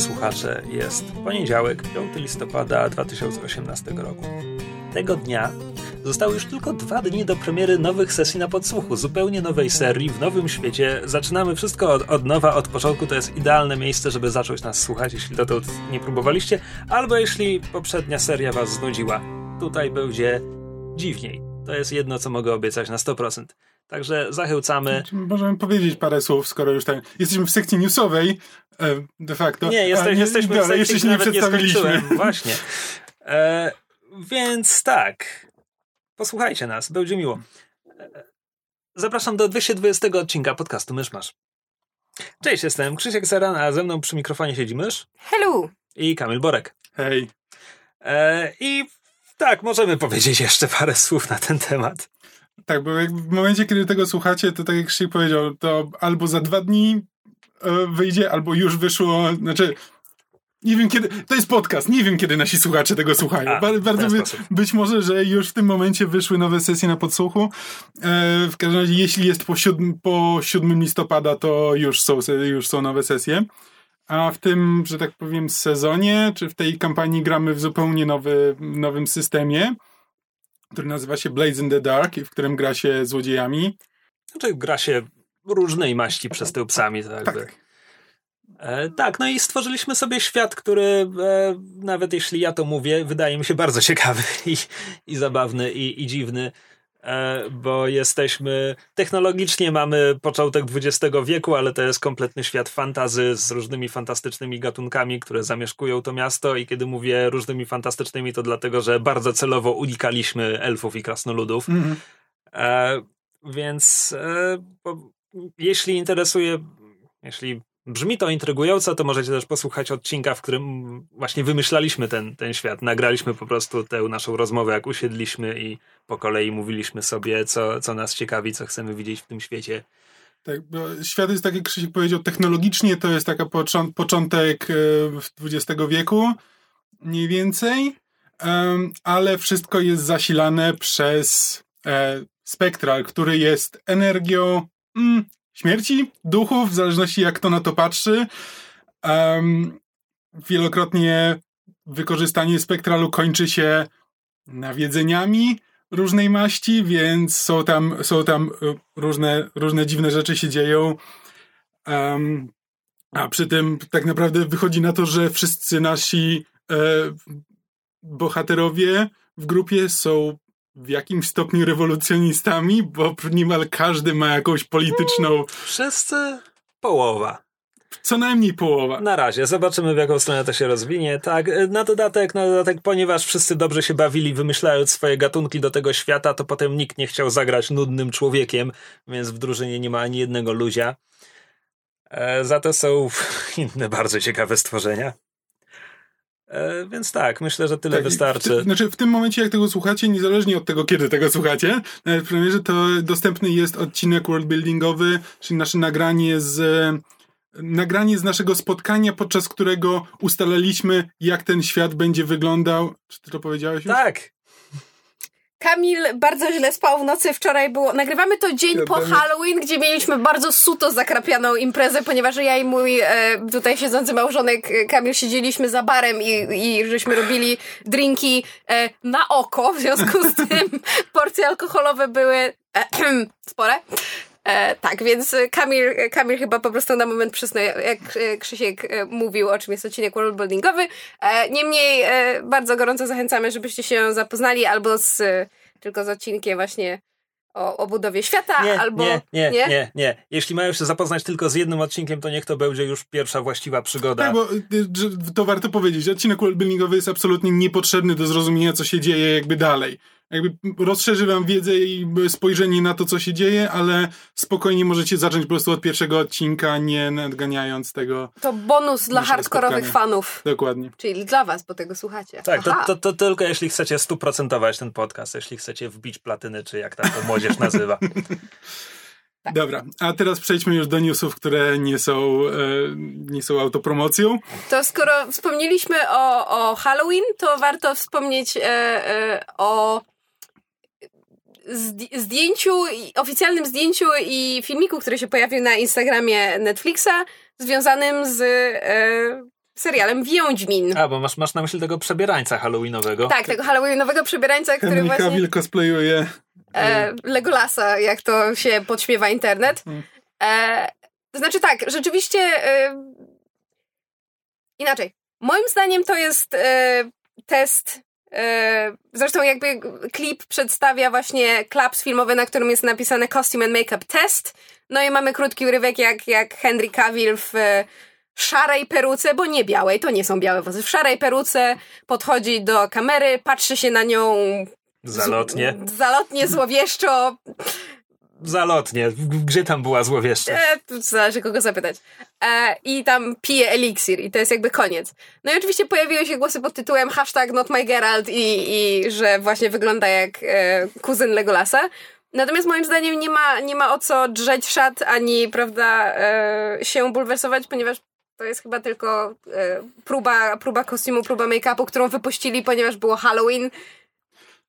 Słuchacze, jest poniedziałek, 5 listopada 2018 roku. Tego dnia zostały już tylko dwa dni do premiery nowych sesji na podsłuchu, zupełnie nowej serii, w nowym świecie. Zaczynamy wszystko od, od nowa, od początku. To jest idealne miejsce, żeby zacząć nas słuchać, jeśli dotąd nie próbowaliście, albo jeśli poprzednia seria was znudziła. Tutaj będzie dziwniej. To jest jedno, co mogę obiecać na 100%. Także zachęcamy. Możemy powiedzieć parę słów, skoro już tak. Jesteśmy w sekcji newsowej e, de facto. Nie, jeste, nie jesteśmy w sekcji, jeszcze się nie nawet przedstawiliśmy. skończyłem. Właśnie. E, więc tak. Posłuchajcie nas, będzie miło. E, Zapraszam do 220 odcinka podcastu Myszmasz. Cześć, jestem Krzysiek Seran, a ze mną przy mikrofonie siedzi Mysz Hello! i Kamil Borek. Hej. E, I tak, możemy powiedzieć jeszcze parę słów na ten temat. Tak, bo jak w momencie, kiedy tego słuchacie, to tak jak Krzysiek powiedział, to albo za dwa dni e, wyjdzie, albo już wyszło, znaczy nie wiem kiedy, to jest podcast, nie wiem kiedy nasi słuchacze tego słuchają. A, bardzo by, być może, że już w tym momencie wyszły nowe sesje na podsłuchu. E, w każdym razie, jeśli jest po, siódm, po 7 listopada, to już są, już są nowe sesje. A w tym, że tak powiem, sezonie, czy w tej kampanii gramy w zupełnie nowy, nowym systemie, który nazywa się Blades in the Dark, i w którym gra się złodziejami. Znaczy, gra się różnej maści przestępcami. Tak, jakby. Tak. E, tak, no i stworzyliśmy sobie świat, który e, nawet jeśli ja to mówię, wydaje mi się bardzo ciekawy i, i zabawny i, i dziwny, bo jesteśmy, technologicznie mamy początek XX wieku, ale to jest kompletny świat fantazy z różnymi fantastycznymi gatunkami, które zamieszkują to miasto i kiedy mówię różnymi fantastycznymi, to dlatego, że bardzo celowo unikaliśmy elfów i krasnoludów. Mhm. E, więc e, bo, jeśli interesuje, jeśli brzmi to intrygująco, to możecie też posłuchać odcinka, w którym właśnie wymyślaliśmy ten, ten świat. Nagraliśmy po prostu tę naszą rozmowę, jak usiedliśmy i po kolei mówiliśmy sobie, co, co nas ciekawi, co chcemy widzieć w tym świecie. Tak, bo świat jest, tak jak Krzysiek powiedział, technologicznie to jest taka począ- początek e, XX wieku, mniej więcej, ale wszystko jest zasilane przez e, spektral, który jest energią mm, śmierci, duchów, w zależności jak to na to patrzy. Em, wielokrotnie wykorzystanie spektralu kończy się nawiedzeniami różnej maści, więc są tam, są tam e, różne, różne dziwne rzeczy się dzieją. Em, a przy tym tak naprawdę wychodzi na to, że wszyscy nasi e, bohaterowie w grupie są w jakimś stopniu rewolucjonistami, bo niemal każdy ma jakąś polityczną, Wszyscy połowa. co najmniej połowa. Na razie, zobaczymy w jaką stronę to się rozwinie. Tak, e, na dodatek, na dodatek, ponieważ wszyscy dobrze się bawili, wymyślając swoje gatunki do tego świata, to potem nikt nie chciał zagrać nudnym człowiekiem, więc w drużynie nie ma ani jednego luzia. E, za to są inne bardzo ciekawe stworzenia. E, więc tak, myślę, że tyle Tak, wystarczy. W, ty- znaczy w tym momencie, jak tego słuchacie, niezależnie od tego, kiedy tego słuchacie, nawet w premierze, to dostępny jest odcinek worldbuildingowy, czyli nasze nagranie z nagranie z naszego spotkania, podczas którego ustalaliśmy, jak ten świat będzie wyglądał. Czy ty to powiedziałeś już? Tak, Kamil bardzo źle spał w nocy. Wczoraj było. Nagrywamy to dzień po. Halloween, gdzie mieliśmy bardzo suto zakrapianą imprezę, ponieważ ja i mój e, tutaj siedzący małżonek e, Kamil siedzieliśmy za barem i, i żeśmy robili drinki e, na oko. W związku z tym porcje alkoholowe były e, spore. E, tak, więc Kamil, Kamil chyba po prostu na moment przysnął, jak e, Krzysiek e, mówił, o czym jest odcinek worldbuildingowy. E, niemniej e, bardzo gorąco zachęcamy, żebyście się zapoznali albo z, tylko z odcinkiem właśnie o, o budowie świata, nie, albo... nie, nie, nie, nie, Jeśli mają się zapoznać tylko z jednym odcinkiem, to niech to będzie już pierwsza właściwa przygoda. Tak, bo y, że to warto powiedzieć. Odcinek worldbuildingowy jest absolutnie niepotrzebny do zrozumienia, co się dzieje jakby dalej. Jakby rozszerzy wam wiedzę i spojrzenie na to, co się dzieje, ale spokojnie możecie zacząć po prostu od pierwszego odcinka, nie nadganiając tego. To bonus dla hardkorowych fanów. Dokładnie. Czyli dla was, bo tego słuchacie. Tak, to, to, to tylko jeśli chcecie stuprocentować ten podcast, jeśli chcecie wbić platyny, czy jak tam to młodzież nazywa. Tak. Dobra, a teraz przejdźmy już do newsów, które nie są, e, nie są autopromocją. To skoro wspomnieliśmy o, o Halloween, to warto wspomnieć e, e, o zdjęciu, oficjalnym zdjęciu i filmiku, który się pojawił na Instagramie Netflixa, związanym z e, serialem Wiedźmin. A, bo masz, masz na myśli tego przebierańca halloweenowego. Tak, tego halloweenowego przebierańca, który Henry właśnie... Cavill cosplayuje. e, Legolasa, jak to się podśmiewa internet. Mm. E, to znaczy tak, rzeczywiście e, inaczej. Moim zdaniem to jest e, test zresztą jakby klip przedstawia właśnie klaps filmowy, na którym jest napisane Costume and Makeup Test. No i mamy krótki urywek jak, jak Henry Cavill w e, szarej peruce, bo nie białej, to nie są białe włosy. W szarej peruce podchodzi do kamery, patrzy się na nią Zalotnie. z- zalotnie, złowieszczo. Zalotnie. Gdzie tam była złowieszcza? E, kogo zapytać. E, I tam pije eliksir i to jest jakby koniec. No i oczywiście pojawiły się głosy pod tytułem hashtag not my Geralt i, i że właśnie wygląda jak e, kuzyn Legolasa. Natomiast moim zdaniem nie ma, nie ma o co drzeć szat ani, prawda, e, się bulwersować, ponieważ to jest chyba tylko e, próba, próba kostiumu, próba make-upu, którą wypuścili, ponieważ było Halloween.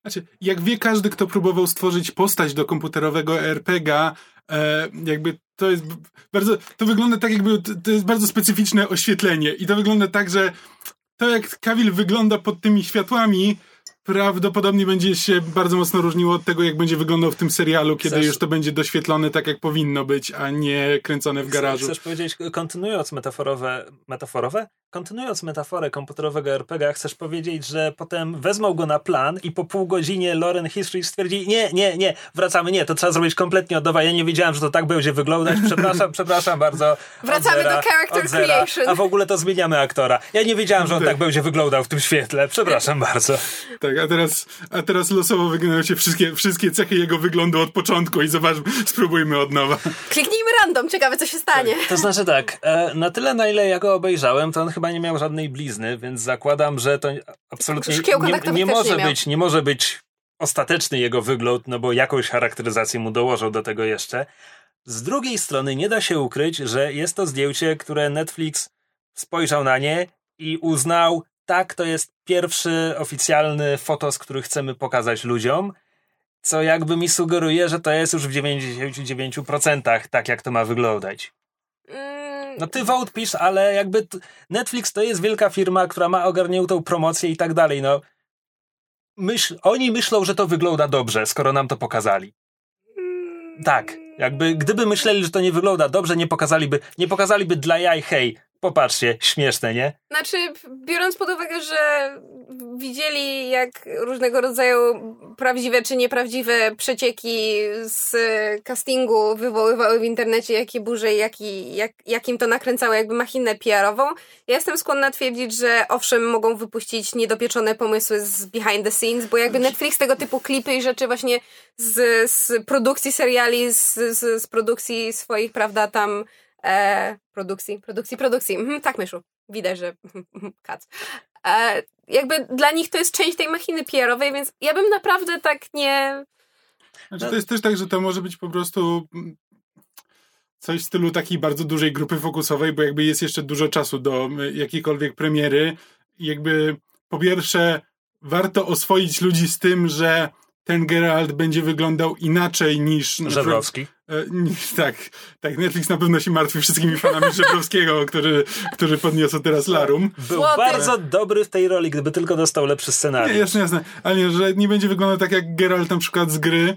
Znaczy, jak wie każdy, kto próbował stworzyć postać do komputerowego RPG, e, jakby to jest bardzo, to wygląda tak jakby, to- to jest bardzo specyficzne oświetlenie i to wygląda tak, że to jak Kawil wygląda pod tymi światłami, prawdopodobnie będzie się bardzo mocno różniło od tego, jak będzie wyglądał w tym serialu, kiedy Chcesz- już to będzie doświetlone tak, jak powinno być, a nie kręcone w garażu. Chcesz powiedzieć, kontynuując metaforowe, metaforowe? Kontynuując metaforę komputerowego RPG, chcesz powiedzieć, że potem wezmą go na plan i po pół godzinie Lauren History stwierdzi, nie, nie, nie, wracamy, nie, to trzeba zrobić kompletnie od nowa, ja nie wiedziałem, że to tak będzie wyglądać, przepraszam, przepraszam bardzo. Wracamy zera, do character creation. A w ogóle to zmieniamy aktora. Ja nie wiedziałem, że on tak będzie wyglądał w tym świetle, przepraszam bardzo. Tak, a teraz, a teraz losowo wyglądają się wszystkie, wszystkie cechy jego wyglądu od początku i zobacz, spróbujmy od nowa. Kliknijmy random, ciekawe co się stanie. To znaczy tak, e, na tyle na ile ja go obejrzałem, to on chyba nie miał żadnej blizny, więc zakładam, że to absolutnie nie, nie może nie być, nie może być ostateczny jego wygląd, no bo jakąś charakteryzację mu dołożą do tego jeszcze. Z drugiej strony nie da się ukryć, że jest to zdjęcie, które Netflix spojrzał na nie i uznał, tak, to jest pierwszy oficjalny fotos, który chcemy pokazać ludziom, co jakby mi sugeruje, że to jest już w 99% tak, jak to ma wyglądać. Mm, No ty vote pisz, ale jakby Netflix to jest wielka firma, która ma ogarniętą promocję i tak dalej, no. Myśl, oni myślą, że to wygląda dobrze, skoro nam to pokazali. Tak, jakby gdyby myśleli, że to nie wygląda dobrze, nie pokazaliby, nie pokazaliby dla jaj, hej, popatrzcie, śmieszne, nie? Znaczy, biorąc pod uwagę, że widzieli jak różnego rodzaju prawdziwe czy nieprawdziwe przecieki z castingu wywoływały w internecie jakie burze i jaki, jak, jakim to nakręcało jakby machinę PR-ową, ja jestem skłonna twierdzić, że owszem, mogą wypuścić niedopieczone pomysły z behind the scenes, bo jakby Netflix tego typu klipy i rzeczy właśnie z, z produkcji seriali, z, z, z produkcji swoich, prawda, tam e, produkcji, produkcji, produkcji. Mhm, tak, Myszu. Widać, że kac. E, jakby dla nich to jest część tej machiny PR-owej, więc ja bym naprawdę tak nie... Znaczy, to jest też tak, że to może być po prostu mm, coś w stylu takiej bardzo dużej grupy fokusowej, bo jakby jest jeszcze dużo czasu do y, jakiejkolwiek premiery. Jakby po pierwsze warto oswoić ludzi z tym, że ten Geralt będzie wyglądał inaczej niż... na przykład- Żebrowski. Nie, tak, tak, Netflix na pewno się martwi wszystkimi fanami Żebrowskiego, który, który podniosł teraz Larum. Był Złoty. bardzo dobry w tej roli, gdyby tylko dostał lepszy Nie, scenariusz. jasne, jasne, ale nie, że nie będzie wyglądał tak jak Geralt na przykład z gry,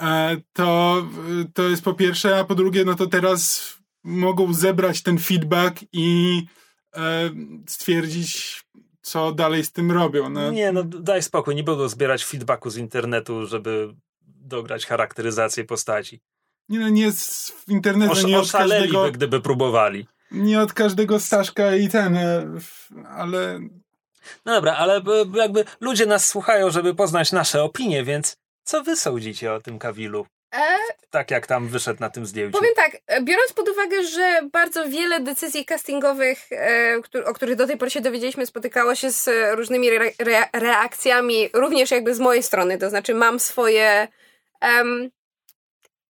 e, to, e, to jest po pierwsze, a po drugie, no to teraz mogą zebrać ten feedback i e, stwierdzić, co dalej z tym robią. No, Nie, no daj spokój, nie będą zbierać feedbacku z internetu, żeby dograć charakteryzację postaci. Nie, no, nie z w internecie, Osz, nie od każdego, gdyby próbowali. nie od każdego Staszka i ten, e, ale No dobra, ale jakby ludzie nas słuchają, żeby poznać nasze opinie, więc co wy sądzicie o tym Kawilu? E? Tak jak tam wyszedł na tym zdjęciu. Powiem tak, e, biorąc pod uwagę, że bardzo wiele decyzji castingowych, e, o których do tej pory się dowiedzieliśmy, spotykało się z różnymi re reakcjami, również jakby z mojej strony, to znaczy mam swoje um,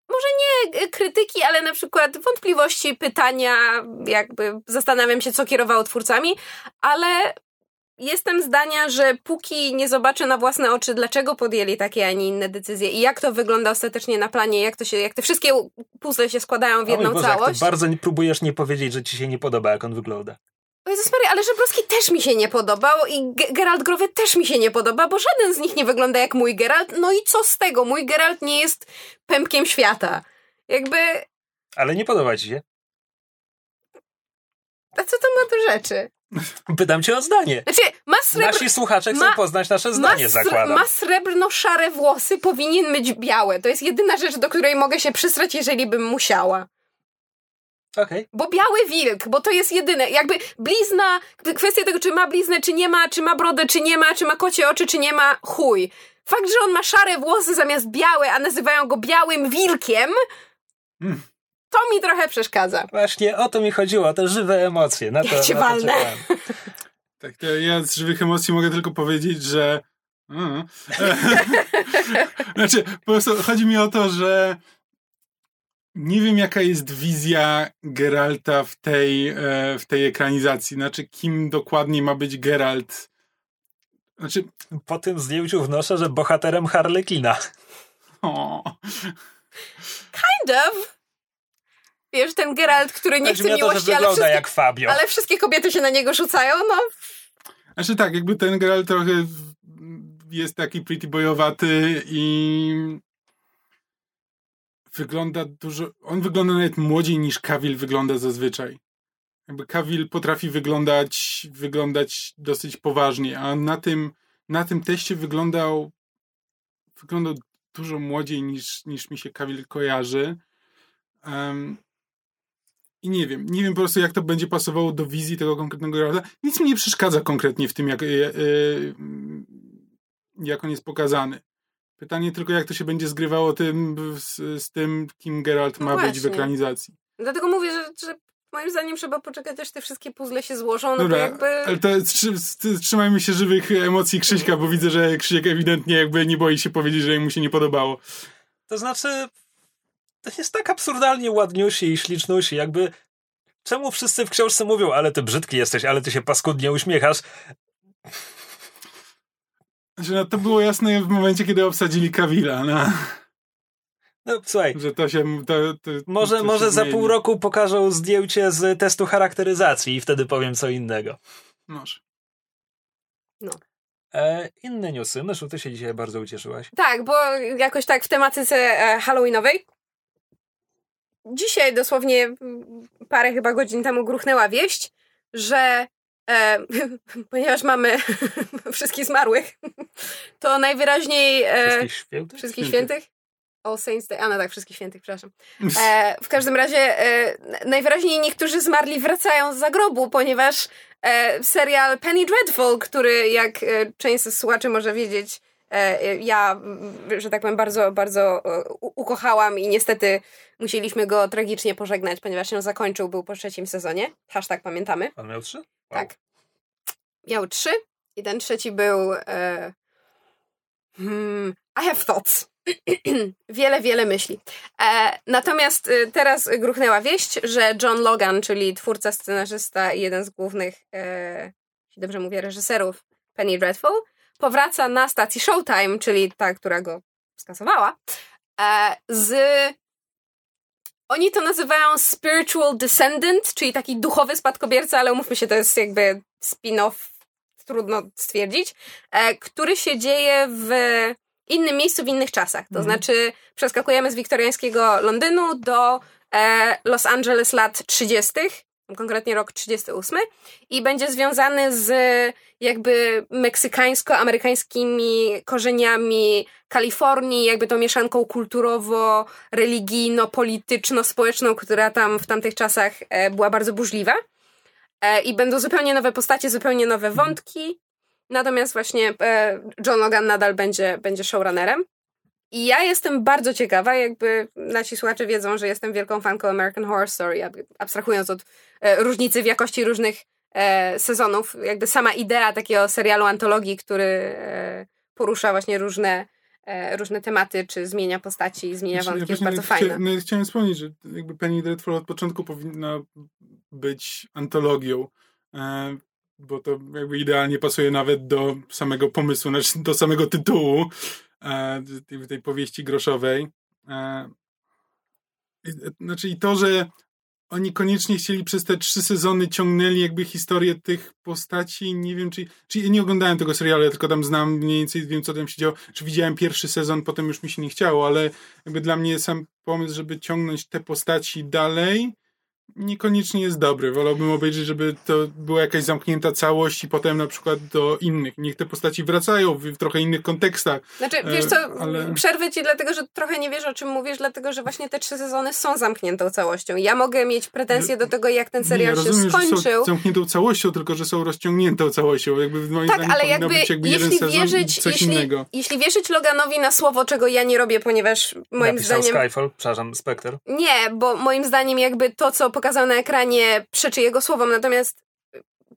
może nie krytyki, ale na przykład wątpliwości, pytania, jakby zastanawiam się, co kierowało twórcami, ale jestem zdania, że póki nie zobaczę na własne oczy, dlaczego podjęli takie, a nie inne decyzje i jak to wygląda ostatecznie na planie, jak to się, jak te wszystkie puzzle się składają w jedną Boże, całość. bardzo próbujesz nie powiedzieć, że ci się nie podoba, jak on wygląda. O Jezus Maria, ale Żebrowski też mi się nie podobał i G Geralt Growy też mi się nie podoba, bo żaden z nich nie wygląda jak mój Geralt. No i co z tego? Mój Geralt nie jest pępkiem świata. Jakby... Ale nie podoba ci się? A co to ma do rzeczy? Pytam cię o zdanie. Znaczy, ma srebr... Nasi słuchacze chcą ma, poznać nasze zdanie, ma zakładam. Ma srebrno-szare włosy, powinien mieć białe. To jest jedyna rzecz, do której mogę się przysrać, jeżeli bym musiała. Okay. Bo biały wilk, bo to jest jedyne. Jakby blizna, kwestia tego, czy ma bliznę, czy nie ma, czy ma brodę, czy nie ma, czy ma kocie oczy, czy nie ma, chuj. Fakt, że on ma szare włosy zamiast białe, a nazywają go białym wilkiem, mm. to mi trochę przeszkadza. Właśnie o to mi chodziło, te żywe emocje. Na to, ja cię na walnę. tak, to ja z żywych emocji mogę tylko powiedzieć, że mm. znaczy, po prostu chodzi mi o to, że nie wiem, jaka jest wizja Geralta w tej, e, w tej ekranizacji. Znaczy, kim dokładnie ma być Geralt. Znaczy... Po tym zdjęciu wnoszę, że bohaterem Harlekina. O. Kind of. Wiesz, ten Geralt, który nie chce miłości, to, ale, wszystkie, jak Fabio. ale wszystkie kobiety się na niego rzucają, no. Znaczy tak, jakby ten Geralt trochę jest taki pretty boyowaty i wygląda dużo. On wygląda nawet młodziej niż Kawil wygląda zazwyczaj. Jakby Kawil potrafi wyglądać, wyglądać dosyć poważnie, a na tym, na tym teście wyglądał wyglądał dużo młodziej niż, niż mi się Kawil kojarzy. Um, I nie wiem, nie wiem po prostu jak to będzie pasowało do wizji tego konkretnego Geralta. Nic mi nie przeszkadza konkretnie w tym, jak, e, e, jak on jest pokazany. Pytanie tylko, jak to się będzie zgrywało tym, z, z tym, kim Geralt no ma właśnie. być w ekranizacji. Dlatego mówię, że, że moim zdaniem trzeba poczekać, aż te wszystkie puzzle się złożą. No Dobra, jakby... ale to trzymajmy się żywych emocji Krzyśka, bo widzę, że Krzysiek ewidentnie jakby nie boi się powiedzieć, że mu się nie podobało. To znaczy, to jest tak absurdalnie ładniusi i ślicznusi, jakby czemu wszyscy w książce mówią, ale ty brzydki jesteś, ale ty się paskudnie uśmiechasz. Znaczy, no, to było jasne w momencie, kiedy obsadzili Kawila. No. No słuchaj. Że to się. To, to, może to może się za pół roku pokażą zdjęcie z testu charakteryzacji i wtedy powiem co innego. Może. No. E, inne newsy. Myszu, ty się dzisiaj bardzo ucieszyłaś. Tak, bo jakoś tak w tematyce e, halloweenowej. Dzisiaj dosłownie parę chyba godzin temu gruchnęła wieść, że e, ponieważ mamy wszystkich zmarłych, to najwyraźniej... E, wszystkich świętych? Wszystkich świętych? All Saints Day. A no tak, wszystkich świętych, przepraszam. E, w każdym razie e, najwyraźniej niektórzy zmarli wracają z zagrobu, ponieważ e, serial Penny Dreadful, który jak e, część z słuchaczy może wiedzieć, ja, że tak powiem, bardzo, bardzo ukochałam i niestety musieliśmy go tragicznie pożegnać, ponieważ się zakończył, był po trzecim sezonie. Hashtag pamiętamy. On miał trzy? Wow. Tak. Miał trzy i ten trzeci był hmm, I have thoughts. wiele, wiele myśli. E, natomiast y, teraz gruchnęła wieść, że John Logan, czyli twórca, scenarzysta i jeden z głównych, e, dobrze mówię, reżyserów Penny Dreadful, powraca na stacji Showtime, czyli ta, która go skasowała, e, z oni to nazywają spiritual descendant, czyli taki duchowy spadkobierca, ale umówmy się, to jest jakby spin-off, trudno stwierdzić, e, który się dzieje w innym miejscu, w innych czasach. To mhm. znaczy przeskakujemy z wiktoriańskiego Londynu do e, Los Angeles lat 30., konkretnie rok 38 i będzie związany z jakby meksykańsko-amerykańskimi korzeniami Kalifornii, jakby tą mieszanką kulturowo-religijno-polityczno-społeczną, która tam w tamtych czasach e, była bardzo burzliwa. E, I będą zupełnie nowe postacie, zupełnie nowe wątki. natomiast właśnie e, John Logan nadal będzie, będzie showrunnerem. I ja jestem bardzo ciekawa, jakby nasi słuchacze wiedzą, że jestem wielką fanką American Horror Story, abstrahując od e, różnicy w jakości różnych e, sezonów. Jakby sama idea takiego serialu antologii, który e, porusza właśnie różne, e, różne tematy, czy zmienia postaci, zmienia znaczy, wątki, ja jest bardzo chcia, fajna. No, chciałem wspomnieć, że jakby Penny Dreadful od początku powinna być antologią, e, bo to jakby idealnie pasuje nawet do samego pomysłu, znaczy do samego tytułu tej, tej powieści groszowej. Znaczy i to, że oni koniecznie chcieli przez te trzy sezony ciągnęli jakby historię tych postaci. Nie wiem, czy. Czy ja nie oglądałem tego serialu, ja tylko tam znam mniej więcej, wiem, co tam się działo. Czy widziałem pierwszy sezon, potem już mi się nie chciało, ale jakby dla mnie sam pomysł, żeby ciągnąć te postaci dalej niekoniecznie jest dobry. Wolałbym obejrzeć, żeby to była jakaś zamknięta całość i potem na przykład do innych. Niech te postaci wracają w trochę innych kontekstach. Znaczy, wiesz co, e, ale... przerwę ci dlatego, że trochę nie wiesz o czym mówisz, dlatego, że właśnie te trzy sezony są zamkniętą całością. Ja mogę mieć pretensje do tego, jak ten serial nie, się rozumiem, skończył. Że są zamkniętą całością, tylko że są rozciągniętą całością. Jakby moim tak, ale jakby, jakby jeśli wierzyć, coś jeśli, innego. Jeśli wierzyć Loganowi na słowo, czego ja nie robię, ponieważ moim Napisał zdaniem... Skyfall, przepraszam, Spectre. Nie, bo moim zdaniem jakby to, co pokazał na ekranie przeczy jego słowom, natomiast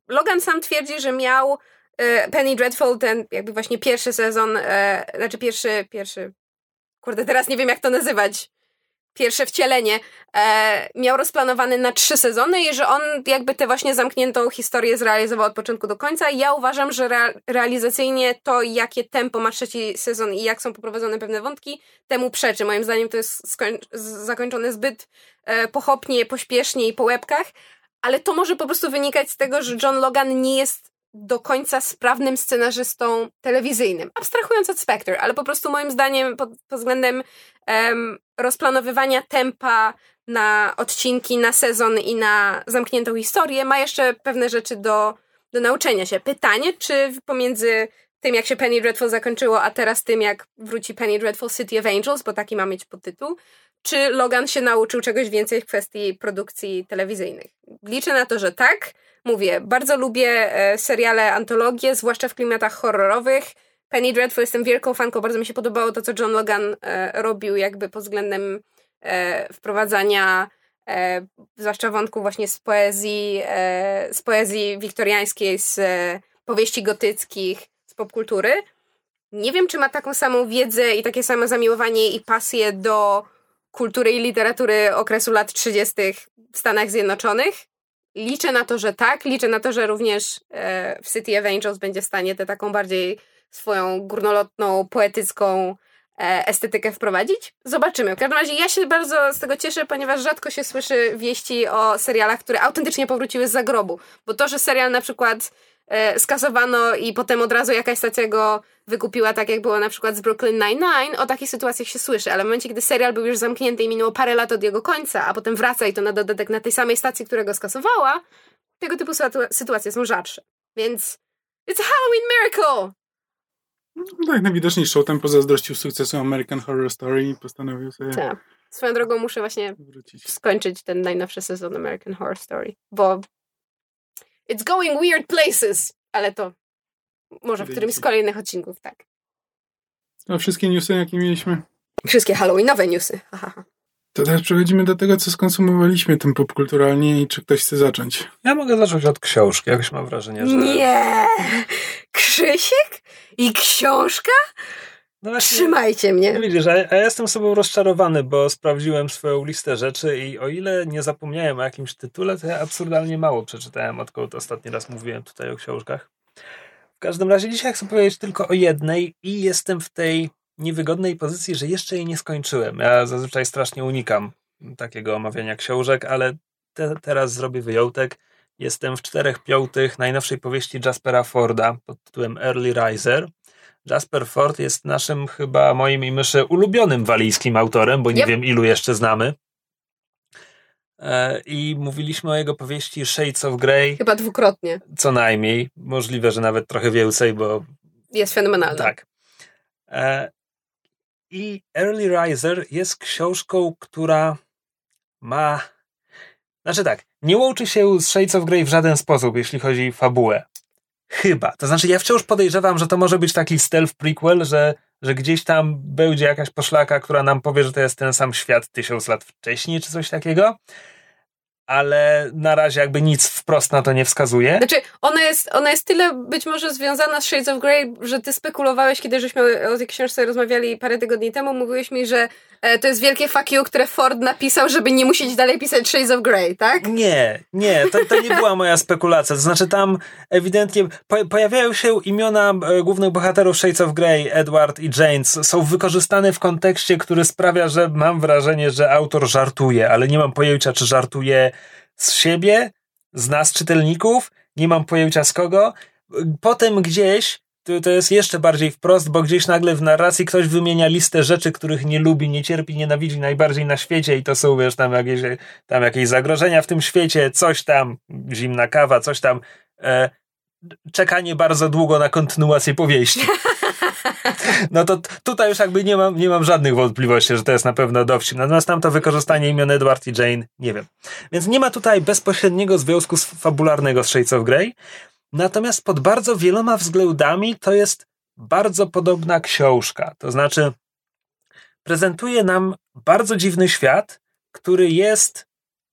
Logan sam twierdzi, że miał e, Penny Dreadful, ten jakby właśnie pierwszy sezon, e, znaczy pierwszy, pierwszy, kurde, teraz nie wiem jak to nazywać, pierwsze wcielenie, e, miał rozplanowany na trzy sezony i że on jakby tę właśnie zamkniętą historię zrealizował od początku do końca. Ja uważam, że realizacyjnie to, jakie tempo ma trzeci sezon i jak są poprowadzone pewne wątki, temu przeczy. Moim zdaniem to jest zakończone zbyt e, pochopnie, pośpiesznie i po łebkach, ale to może po prostu wynikać z tego, że John Logan nie jest do końca sprawnym scenarzystą telewizyjnym. Abstrahując od Spectre, ale po prostu moim zdaniem pod, pod względem um, rozplanowywania tempa na odcinki, na sezon i na zamkniętą historię ma jeszcze pewne rzeczy do, do nauczenia się. Pytanie, czy pomiędzy tym, jak się Penny Dreadful zakończyło, a teraz tym, jak wróci Penny Dreadful City of Angels, bo taki ma mieć podtytuł, czy Logan się nauczył czegoś więcej w kwestii produkcji telewizyjnych. Liczę na to, że tak. Mówię, bardzo lubię e, seriale, antologie, zwłaszcza w klimatach horrorowych. Penny Dreadful jestem wielką fanką, bardzo mi się podobało to, co John Logan e, robił jakby pod względem e, wprowadzania zwłaszcza wątków właśnie z poezji, z poezji wiktoriańskiej, z powieści gotyckich, z popkultury. Nie wiem, czy ma taką samą wiedzę i takie samo zamiłowanie i pasję do kultury i literatury okresu lat 30. w Stanach Zjednoczonych. Liczę na to, że tak. Liczę na to, że również e, w City of Angels będzie w stanie tę taką bardziej swoją górnolotną, poetycką e, estetykę wprowadzić. Zobaczymy. W każdym razie ja się bardzo z tego cieszę, ponieważ rzadko się słyszy wieści o serialach, które autentycznie powróciły z zagrobu. Bo to, że serial na przykład skasowano i potem od razu jakaś stacja go wykupiła, tak jak było na przykład z Brooklyn Nine-Nine, o takich sytuacjach się słyszy, ale w momencie, gdy serial był już zamknięty i minęło parę lat od jego końca, a potem wraca i to na dodatek na tej samej stacji, która go skasowała, tego typu sytuacje są rzadsze. Więc it's a Halloween miracle! No, tak, najwidoczniej Showtime pozazdrościł sukcesu American Horror Story i postanowił sobie... Tak. Swoją drogą muszę właśnie wrócić. skończyć ten najnowszy sezon American Horror Story, bo it's going weird places, ale to może w którymś z kolejnych odcinków, tak. To wszystkie newsy, jakie mieliśmy? Wszystkie Halloweenowe newsy. To teraz przechodzimy do tego, co skonsumowaliśmy tym popkulturalnie i czy ktoś chce zacząć. Ja mogę zacząć od książki, jakoś mam wrażenie, że... Nie! Krzysiek? I książka? No właśnie, Trzymajcie mnie. No widzisz, a ja jestem sobą rozczarowany, bo sprawdziłem swoją listę rzeczy i o ile nie zapomniałem o jakimś tytule, to ja absurdalnie mało przeczytałem, odkąd ostatni raz mówiłem tutaj o książkach. W każdym razie dzisiaj chcę powiedzieć tylko o jednej i jestem w tej niewygodnej pozycji, że jeszcze jej nie skończyłem. Ja zazwyczaj strasznie unikam takiego omawiania książek, ale te, teraz zrobię wyjątek. Jestem w czterech piątych najnowszej powieści Jaspera Forda pod tytułem Early Riser. Jasper Ford jest naszym, chyba moim i myszy ulubionym walijskim autorem, bo nie yep. wiem ilu jeszcze znamy. E, I mówiliśmy o jego powieści Shades of Grey. Chyba dwukrotnie. Co najmniej. Możliwe, że nawet trochę więcej, bo. Jest fenomenalny. Tak. E, I Early Riser jest książką, która ma. Znaczy tak, nie łączy się z Shades of Grey w żaden sposób, jeśli chodzi o fabułę. Chyba. To znaczy, ja wciąż podejrzewam, że to może być taki stealth prequel, że, że gdzieś tam będzie jakaś poszlaka, która nam powie, że to jest ten sam świat tysiąc lat wcześniej, czy coś takiego ale na razie jakby nic wprost na to nie wskazuje. Znaczy, ona jest, ona jest tyle być może związana z Shades of Grey, że ty spekulowałeś, kiedy żeśmy o tej książce rozmawiali parę tygodni temu, mówiłeś mi, że e, to jest wielkie fuck you, które Ford napisał, żeby nie musieć dalej pisać Shades of Grey, tak? Nie, nie, to, to nie była moja spekulacja. To znaczy tam ewidentnie po, pojawiają się imiona e, głównych bohaterów Shades of Grey, Edward i James, są wykorzystane w kontekście, który sprawia, że mam wrażenie, że autor żartuje, ale nie mam pojęcia, czy żartuje z siebie, z nas czytelników, nie mam pojęcia z kogo. Potem gdzieś, to, to jest jeszcze bardziej wprost, bo gdzieś nagle w narracji ktoś wymienia listę rzeczy, których nie lubi, nie cierpi, nienawidzi najbardziej na świecie i to są, wiesz, tam jakieś, tam jakieś zagrożenia w tym świecie, coś tam, zimna kawa, coś tam, e, czekanie bardzo długo na kontynuację powieści. No to tutaj już jakby nie mam, nie mam żadnych wątpliwości, że to jest na pewno dowcip. Natomiast tam to wykorzystanie imion Edward i Jane, nie wiem. Więc nie ma tutaj bezpośredniego związku fabularnego z Shades of Grey. Natomiast pod bardzo wieloma względami to jest bardzo podobna książka. To znaczy, prezentuje nam bardzo dziwny świat, który jest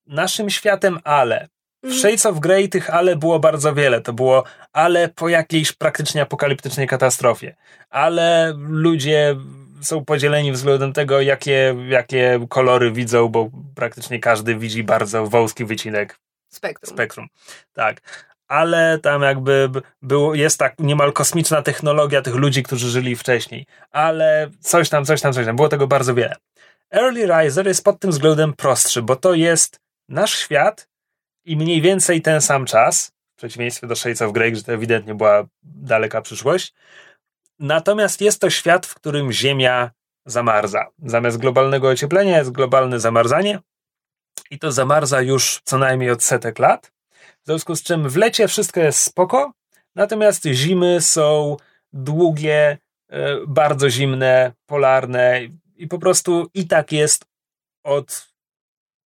naszym światem, ale w mhm. Shades of Grey tych ale było bardzo wiele. To było ale po jakiejś praktycznie apokaliptycznej katastrofie. Ale ludzie są podzieleni względem tego, jakie, jakie kolory widzą, bo praktycznie każdy widzi bardzo wąski wycinek spektrum. spektrum. Tak. Ale tam jakby było, jest tak niemal kosmiczna technologia tych ludzi, którzy żyli wcześniej. Ale coś tam, coś tam, coś tam. Było tego bardzo wiele. Early Riser jest pod tym względem prostszy, bo to jest nasz świat, i mniej więcej ten sam czas, w przeciwieństwie do Shades of Grey, gdzie to ewidentnie była daleka przyszłość. Natomiast jest to świat, w którym Ziemia zamarza. Zamiast globalnego ocieplenia jest globalne zamarzanie i to zamarza już co najmniej od setek lat. W związku z czym w lecie wszystko jest spoko, natomiast zimy są długie, e, bardzo zimne, polarne i po prostu i tak jest od.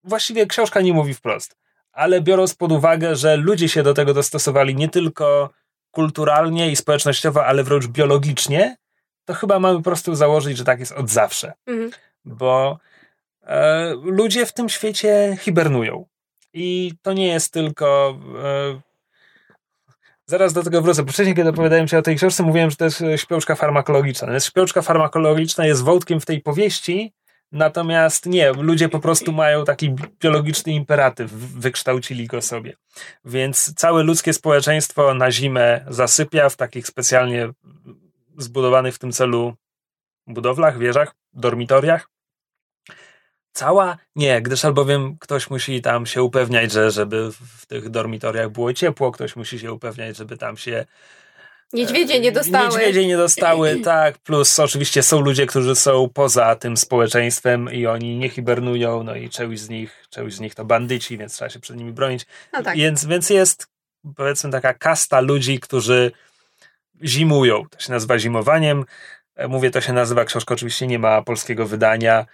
Właściwie książka nie mówi wprost ale biorąc pod uwagę, że ludzie się do tego dostosowali nie tylko kulturalnie i społecznościowo, ale wręcz biologicznie, to chyba mamy po prostu założyć, że tak jest od zawsze. Mhm. Bo e, ludzie w tym świecie hibernują. I to nie jest tylko. E, zaraz do tego wrócę. Bo wcześniej, kiedy opowiadałem się o tej książce, mówiłem, że to jest śpiączka farmakologiczna. Natomiast śpiączka farmakologiczna jest wątkiem w tej powieści, Natomiast nie, ludzie po prostu mają taki biologiczny imperatyw, wykształcili go sobie. Więc całe ludzkie społeczeństwo na zimę zasypia w takich specjalnie zbudowanych w tym celu budowlach, wieżach, dormitoriach. Cała? Nie, gdyż albowiem ktoś musi tam się upewniać, że żeby w tych dormitoriach było ciepło, ktoś musi się upewniać, żeby tam się Niedźwiedzie nie dostały. Niedźwiedzie nie dostały, tak. Plus oczywiście są ludzie, którzy są poza tym społeczeństwem i oni nie hibernują, no i część z nich, część z nich to bandyci, więc trzeba się przed nimi bronić. No tak. więc, więc jest powiedzmy taka kasta ludzi, którzy zimują. To się nazywa zimowaniem. E, mówię, to się nazywa, książka oczywiście nie ma polskiego wydania.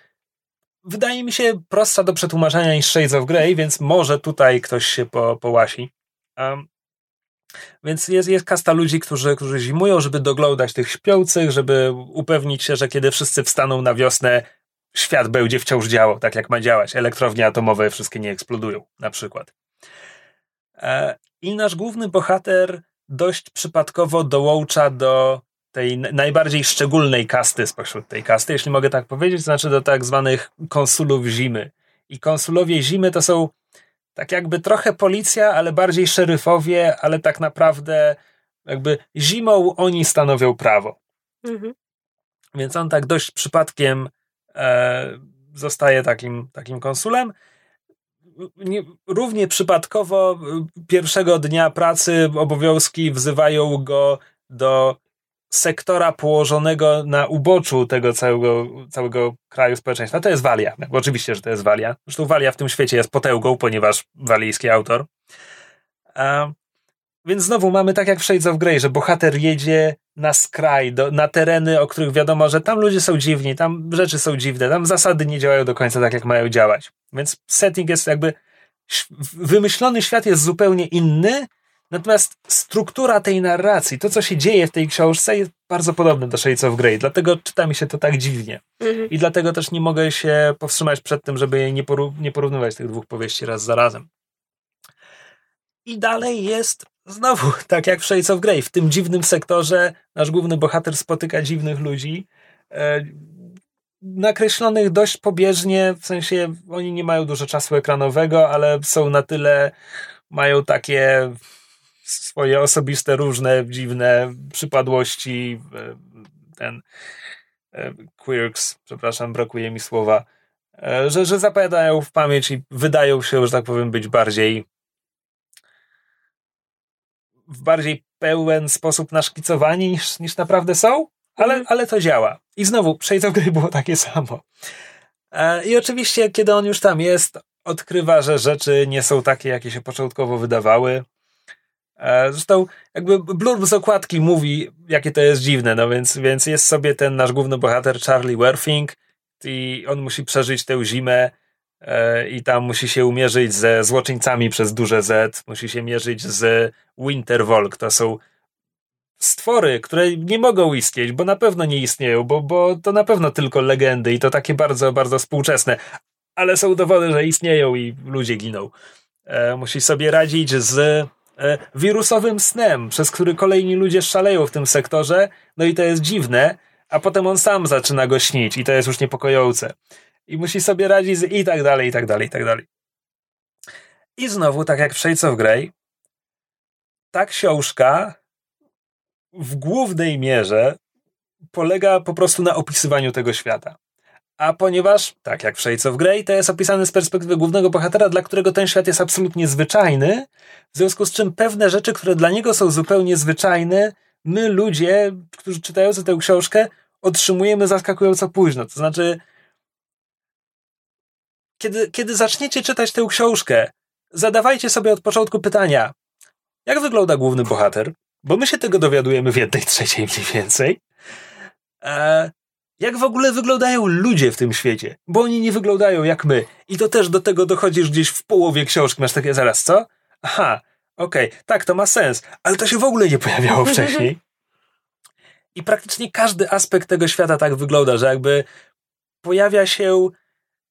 Wydaje mi się prostsza do przetłumaczenia niż Shades of Grey, więc może tutaj ktoś się po, połasi. Um, więc jest, jest kasta ludzi, którzy, którzy zimują, żeby doglądać tych śpiących, żeby upewnić się, że kiedy wszyscy wstaną na wiosnę, świat będzie wciąż działał tak, jak ma działać. Elektrownie atomowe wszystkie nie eksplodują, na przykład. E, I nasz główny bohater dość przypadkowo dołącza do tej najbardziej szczególnej kasty spośród tej kasty, jeśli mogę tak powiedzieć, to znaczy do tak zwanych konsulów zimy. I konsulowie zimy to są tak jakby trochę policja, ale bardziej szeryfowie, ale tak naprawdę jakby zimą oni stanowią prawo. Mhm. Więc on tak dość przypadkiem e, zostaje takim, takim konsulem. Nie, równie przypadkowo pierwszego dnia pracy obowiązki wzywają go do sektora położonego na uboczu tego całego, całego kraju społeczeństwa. To jest Walia. Oczywiście, że to jest Walia. Zresztą Walia w tym świecie jest potęgą, ponieważ walijski autor. A, więc znowu mamy tak jak w Shades of Grey, że bohater jedzie na skraj, do, na tereny, o których wiadomo, że tam ludzie są dziwni, tam rzeczy są dziwne, tam zasady nie działają do końca tak, jak mają działać. Więc setting jest jakby wymyślony świat jest zupełnie inny, Natomiast struktura tej narracji, to co się dzieje w tej książce jest bardzo podobne do Shades of Grey, dlatego czyta mi się to tak dziwnie. Mhm. I dlatego też nie mogę się powstrzymać przed tym, żeby nie, poró- nie porównywać tych dwóch powieści raz za razem. I dalej jest znowu, tak jak w Shades of Grey, w tym dziwnym sektorze nasz główny bohater spotyka dziwnych ludzi, e, nakreślonych dość pobieżnie, w sensie oni nie mają dużo czasu ekranowego, ale są na tyle, mają takie swoje osobiste, różne, dziwne przypadłości, e, ten e, quirks, przepraszam, brakuje mi słowa, e, że, że zapadają w pamięć i wydają się, że tak powiem, być bardziej w bardziej pełen sposób naszkicowani niż, niż naprawdę są, ale, Mhm. ale to działa. I znowu, of Grey było takie samo. I oczywiście, kiedy on już tam jest, odkrywa, że rzeczy nie są takie, jakie się początkowo wydawały. E, Zresztą jakby blurb z okładki mówi, jakie to jest dziwne, no więc, więc jest sobie ten nasz główny bohater Charlie Werfing i on musi przeżyć tę zimę e, i tam musi się umierzyć ze złoczyńcami przez duże Z, musi się mierzyć z Wintervolk, to są stwory, które nie mogą istnieć, bo na pewno nie istnieją, bo, bo to na pewno tylko legendy i to takie bardzo, bardzo współczesne, ale są dowody, że istnieją i ludzie giną. E, musi sobie radzić z wirusowym snem, przez który kolejni ludzie szaleją w tym sektorze, no i to jest dziwne, a potem on sam zaczyna go śnić i to jest już niepokojące. I musi sobie radzić z i tak dalej, i tak dalej, i tak dalej. I znowu, tak jak w Shades of Grey, ta książka w głównej mierze polega po prostu na opisywaniu tego świata. A ponieważ, tak jak w Shades of Grey, to jest opisane z perspektywy głównego bohatera, dla którego ten świat jest absolutnie zwyczajny, w związku z czym pewne rzeczy, które dla niego są zupełnie zwyczajne, my ludzie, którzy czytający tę książkę, otrzymujemy zaskakująco późno. To znaczy, kiedy, kiedy zaczniecie czytać tę książkę, zadawajcie sobie od początku pytania, jak wygląda główny bohater? Bo my się tego dowiadujemy w jednej trzeciej mniej więcej. E, jak w ogóle wyglądają ludzie w tym świecie? Bo oni nie wyglądają jak my. I to też do tego dochodzisz gdzieś w połowie książki. Masz takie zaraz, co? Aha, okej, tak, to ma sens. Ale to się w ogóle nie pojawiało wcześniej. I praktycznie każdy aspekt tego świata tak wygląda, że jakby pojawia się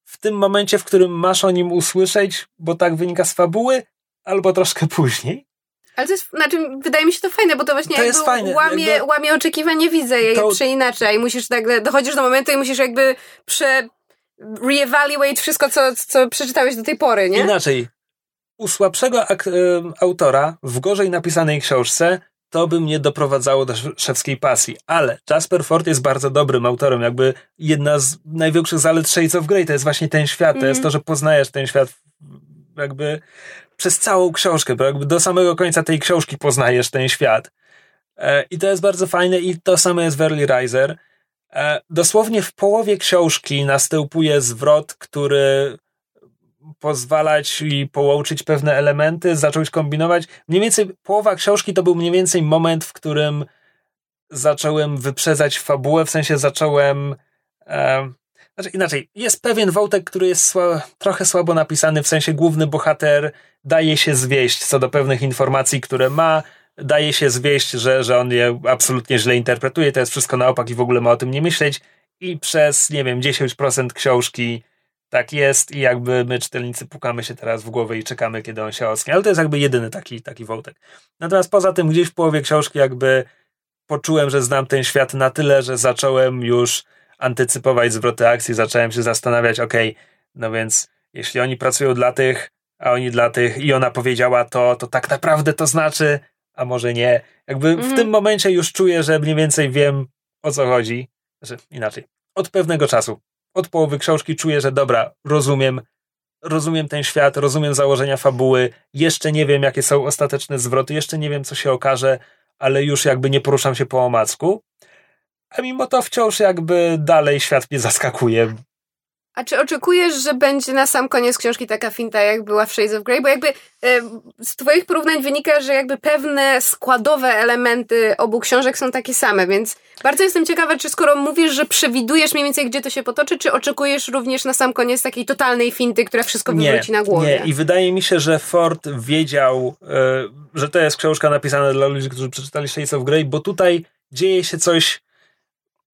w tym momencie, w którym masz o nim usłyszeć, bo tak wynika z fabuły, albo troszkę później. Ale to jest, znaczy, wydaje mi się to fajne, bo to właśnie To jakby jest fajne, łamie, jakby- łamie oczekiwanie widza, je To- przeinacza i musisz nagle, dochodzisz do momentu i musisz jakby prze reevaluate wszystko, co, co przeczytałeś do tej pory, nie? Inaczej, u słabszego autora w gorzej napisanej książce to by mnie doprowadzało do sz- szewskiej pasji. Ale Jasper Ford jest bardzo dobrym autorem. Jakby jedna z największych zalet Shades of Grey to jest właśnie ten świat. To Mhm. jest to, że poznajesz ten świat jakby przez całą książkę, bo jakby do samego końca tej książki poznajesz ten świat. E, I to jest bardzo fajne i to samo jest w Early Riser. E, Dosłownie w połowie książki następuje zwrot, który pozwala ci połączyć pewne elementy, zacząć kombinować. Mniej więcej połowa książki to był mniej więcej moment, w którym zacząłem wyprzedzać fabułę, w sensie zacząłem. E, znaczy inaczej, jest pewien wątek, który jest sła, trochę słabo napisany, w sensie główny bohater daje się zwieść co do pewnych informacji, które ma, daje się zwieść, że, że on je absolutnie źle interpretuje, to jest wszystko na opak i w ogóle ma o tym nie myśleć. I przez, nie wiem, 10% książki tak jest i jakby my czytelnicy pukamy się teraz w głowę i czekamy, kiedy on się ocknie, ale to jest jakby jedyny taki, taki wątek. Natomiast poza tym gdzieś w połowie książki jakby poczułem, że znam ten świat na tyle, że zacząłem już antycypować zwroty akcji, zacząłem się zastanawiać, okej, no więc jeśli oni pracują dla tych, a oni dla tych i ona powiedziała to, to tak naprawdę to znaczy, a może nie. Jakby w Mhm. tym momencie już czuję, że mniej więcej wiem o co chodzi. Znaczy, inaczej. Od pewnego czasu, od połowy książki czuję, że dobra, rozumiem, rozumiem ten świat, rozumiem założenia fabuły, jeszcze nie wiem, jakie są ostateczne zwroty, jeszcze nie wiem, co się okaże, ale już jakby nie poruszam się po omacku. A mimo to wciąż jakby dalej świat mnie zaskakuje. A czy oczekujesz, że będzie na sam koniec książki taka finta, jak była w Shades of Grey? Bo jakby e, z twoich porównań wynika, że jakby pewne składowe elementy obu książek są takie same, więc bardzo jestem ciekawa, czy skoro mówisz, że przewidujesz mniej więcej, gdzie to się potoczy, czy oczekujesz również na sam koniec takiej totalnej finty, która wszystko wywróci na głowę? Nie, i wydaje mi się, że Ford wiedział, e, że to jest książka napisana dla ludzi, którzy przeczytali Shades of Grey, bo tutaj dzieje się coś,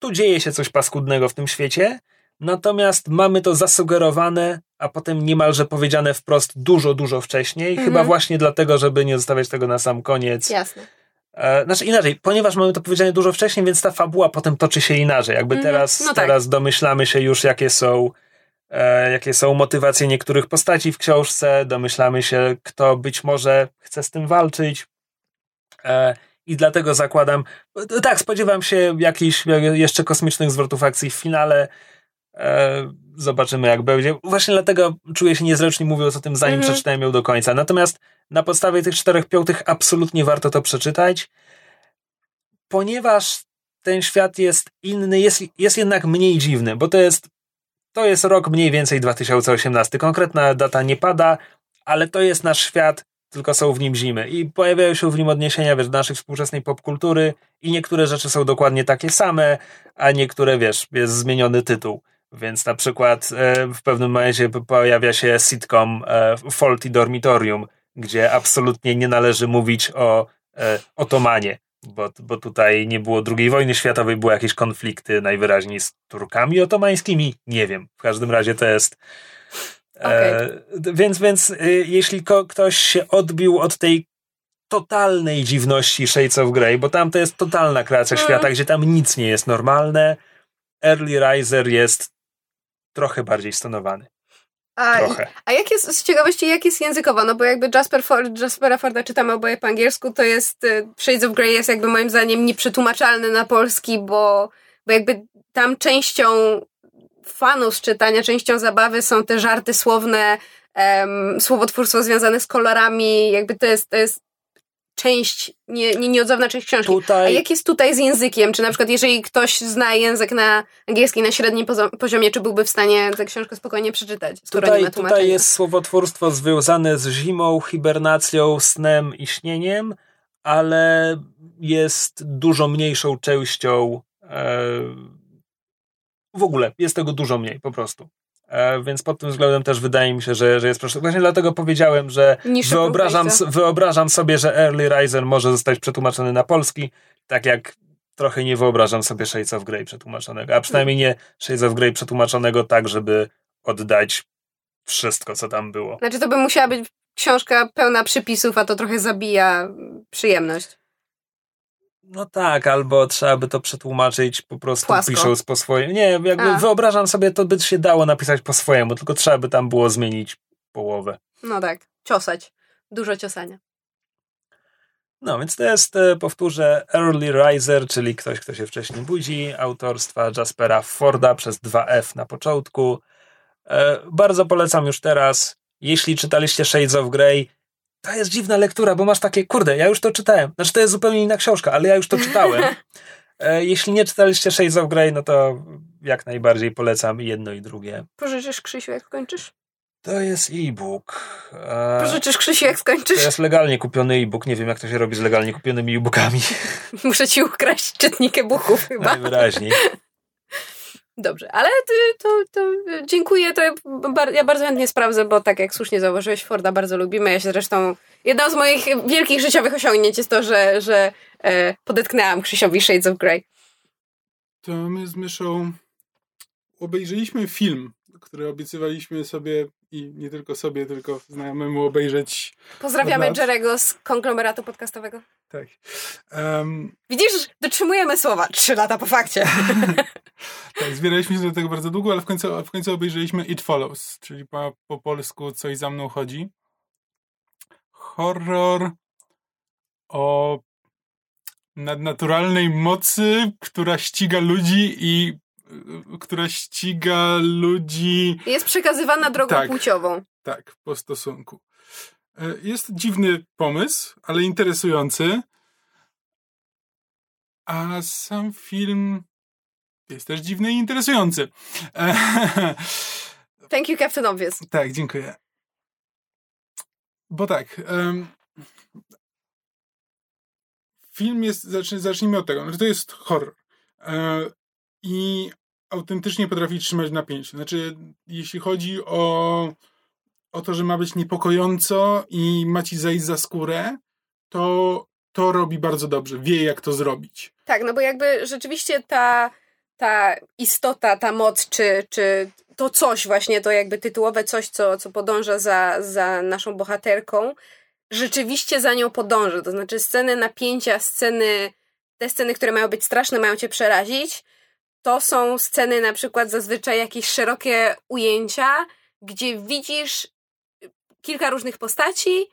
tu dzieje się coś paskudnego w tym świecie, Natomiast mamy to zasugerowane, a potem niemalże powiedziane wprost dużo, dużo wcześniej. Mhm. Chyba właśnie dlatego, żeby nie zostawiać tego na sam koniec. Jasne. E, znaczy inaczej, ponieważ mamy to powiedziane dużo wcześniej, więc ta fabuła potem toczy się inaczej. Jakby mhm. teraz, no tak. teraz domyślamy się już, jakie są, e, jakie są motywacje niektórych postaci w książce, domyślamy się, kto być może chce z tym walczyć. E, I dlatego zakładam, tak, spodziewam się jakichś jeszcze kosmicznych zwrotów akcji w finale. E, zobaczymy, jak będzie. Właśnie dlatego czuję się niezręcznie mówiąc o tym, zanim mhm. przeczytałem ją do końca. Natomiast na podstawie tych czterech piątych absolutnie warto to przeczytać, ponieważ ten świat jest inny, jest, jest jednak mniej dziwny, bo to jest, to jest rok mniej więcej 2018. Konkretna data nie pada, ale to jest nasz świat, tylko są w nim zimy. I pojawiają się w nim odniesienia, wiesz, do naszej współczesnej popkultury i niektóre rzeczy są dokładnie takie same, a niektóre, wiesz, jest zmieniony tytuł. Więc na przykład e, w pewnym momencie pojawia się sitcom e, Faulty Dormitorium, gdzie absolutnie nie należy mówić o e, otomanie, bo, bo tutaj nie było II wojny światowej, były jakieś konflikty najwyraźniej z Turkami otomańskimi, nie wiem. W każdym razie to jest... Okay. Więc, więc jeśli ko- ktoś się odbił od tej totalnej dziwności Shades of Grey, bo tam to jest totalna kreacja mm. świata, gdzie tam nic nie jest normalne, Early Riser jest trochę bardziej stonowany. A, trochę. a jak jest, z ciekawości, jak jest językowo? No bo jakby Jasper Ford, Jaspera Forda czytamy oboje po angielsku, to jest y, Shades of Grey jest jakby moim zdaniem nieprzetłumaczalny na polski, bo, bo jakby tam częścią fanu z czytania, częścią zabawy są te żarty słowne, um, słowotwórstwo związane z kolorami, jakby to jest, to jest część, nie, nie, nieodzowna część książki. Tutaj... A jak jest tutaj z językiem? Czy na przykład jeżeli ktoś zna język na angielski na średnim poziomie, czy byłby w stanie tę książkę spokojnie przeczytać? Tutaj, tutaj jest słowotwórstwo związane z zimą, hibernacją, snem i śnieniem, ale jest dużo mniejszą częścią e, w ogóle jest tego dużo mniej po prostu. E, więc pod tym względem też wydaje mi się, że, że jest proszę. Właśnie dlatego powiedziałem, że wyobrażam, wyobrażam sobie, że Early Riser może zostać przetłumaczony na polski, tak jak trochę nie wyobrażam sobie Shades of Grey przetłumaczonego, a przynajmniej nie Shades of Grey przetłumaczonego tak, żeby oddać wszystko, co tam było. Znaczy to by musiała być książka pełna przypisów, a to trochę zabija przyjemność. No tak, albo trzeba by to przetłumaczyć po prostu Płasko. pisząc po swojemu. Nie, jakby A. wyobrażam sobie, to by się dało napisać po swojemu, tylko trzeba by tam było zmienić połowę. No tak, ciosać. Dużo ciosania. No, więc to jest, e, powtórzę, Early Riser, czyli ktoś, kto się wcześniej budzi, autorstwa Jaspera Forda przez 2F na początku. E, bardzo polecam już teraz. Jeśli czytaliście Shades of Grey, to jest dziwna lektura, bo masz takie, kurde, ja już to czytałem. Znaczy, to jest zupełnie inna książka, ale ja już to czytałem. E, jeśli nie czytaliście Shades of Grey, no to jak najbardziej polecam jedno i drugie. Pożyczysz, Krzysiu, jak skończysz? To jest e-book. E, Pożyczysz, Krzysiu, jak skończysz? To jest legalnie kupiony e-book. Nie wiem, jak to się robi z legalnie kupionymi e-bookami. Muszę ci ukraść czytnik e-booków chyba. Najwyraźniej. Dobrze, ale to, to dziękuję. To ja bardzo chętnie sprawdzę, bo tak jak słusznie zauważyłeś, Forda bardzo lubimy. Ja się zresztą. Jedną z moich wielkich życiowych osiągnięć jest to, że, że e, podetknęłam Krzysiowi Shades of Grey. To my z Myszą obejrzeliśmy film, który obiecywaliśmy sobie i nie tylko sobie, tylko znajomemu obejrzeć. Pozdrawiamy Jerego z konglomeratu podcastowego. Tak. Um, Widzisz, dotrzymujemy słowa. Trzy lata po fakcie. tak, zbieraliśmy się do tego bardzo długo, ale w końcu, w końcu obejrzeliśmy It Follows, czyli po, po polsku Coś za mną chodzi. Horror o nadnaturalnej mocy, która ściga ludzi i która ściga ludzi. Jest przekazywana drogą tak, płciową. Tak, po stosunku. E, jest dziwny pomysł, ale interesujący. A sam film jest też dziwny i interesujący. Thank you, Captain Obvious. Tak, dziękuję. Bo tak. Um, film jest. Zacznij, zacznijmy od tego. To jest horror. E, I autentycznie potrafi trzymać napięcie. Znaczy, jeśli chodzi o, o to, że ma być niepokojąco i ma ci zejść za skórę, to to robi bardzo dobrze. Wie, jak to zrobić. Tak, no bo jakby rzeczywiście ta, ta istota, ta moc, czy, czy to coś właśnie, to jakby tytułowe coś, co, co podąża za, za naszą bohaterką, rzeczywiście za nią podąża. To znaczy sceny napięcia, sceny, te sceny, które mają być straszne, mają cię przerazić, to są sceny na przykład zazwyczaj jakieś szerokie ujęcia, gdzie widzisz kilka różnych postaci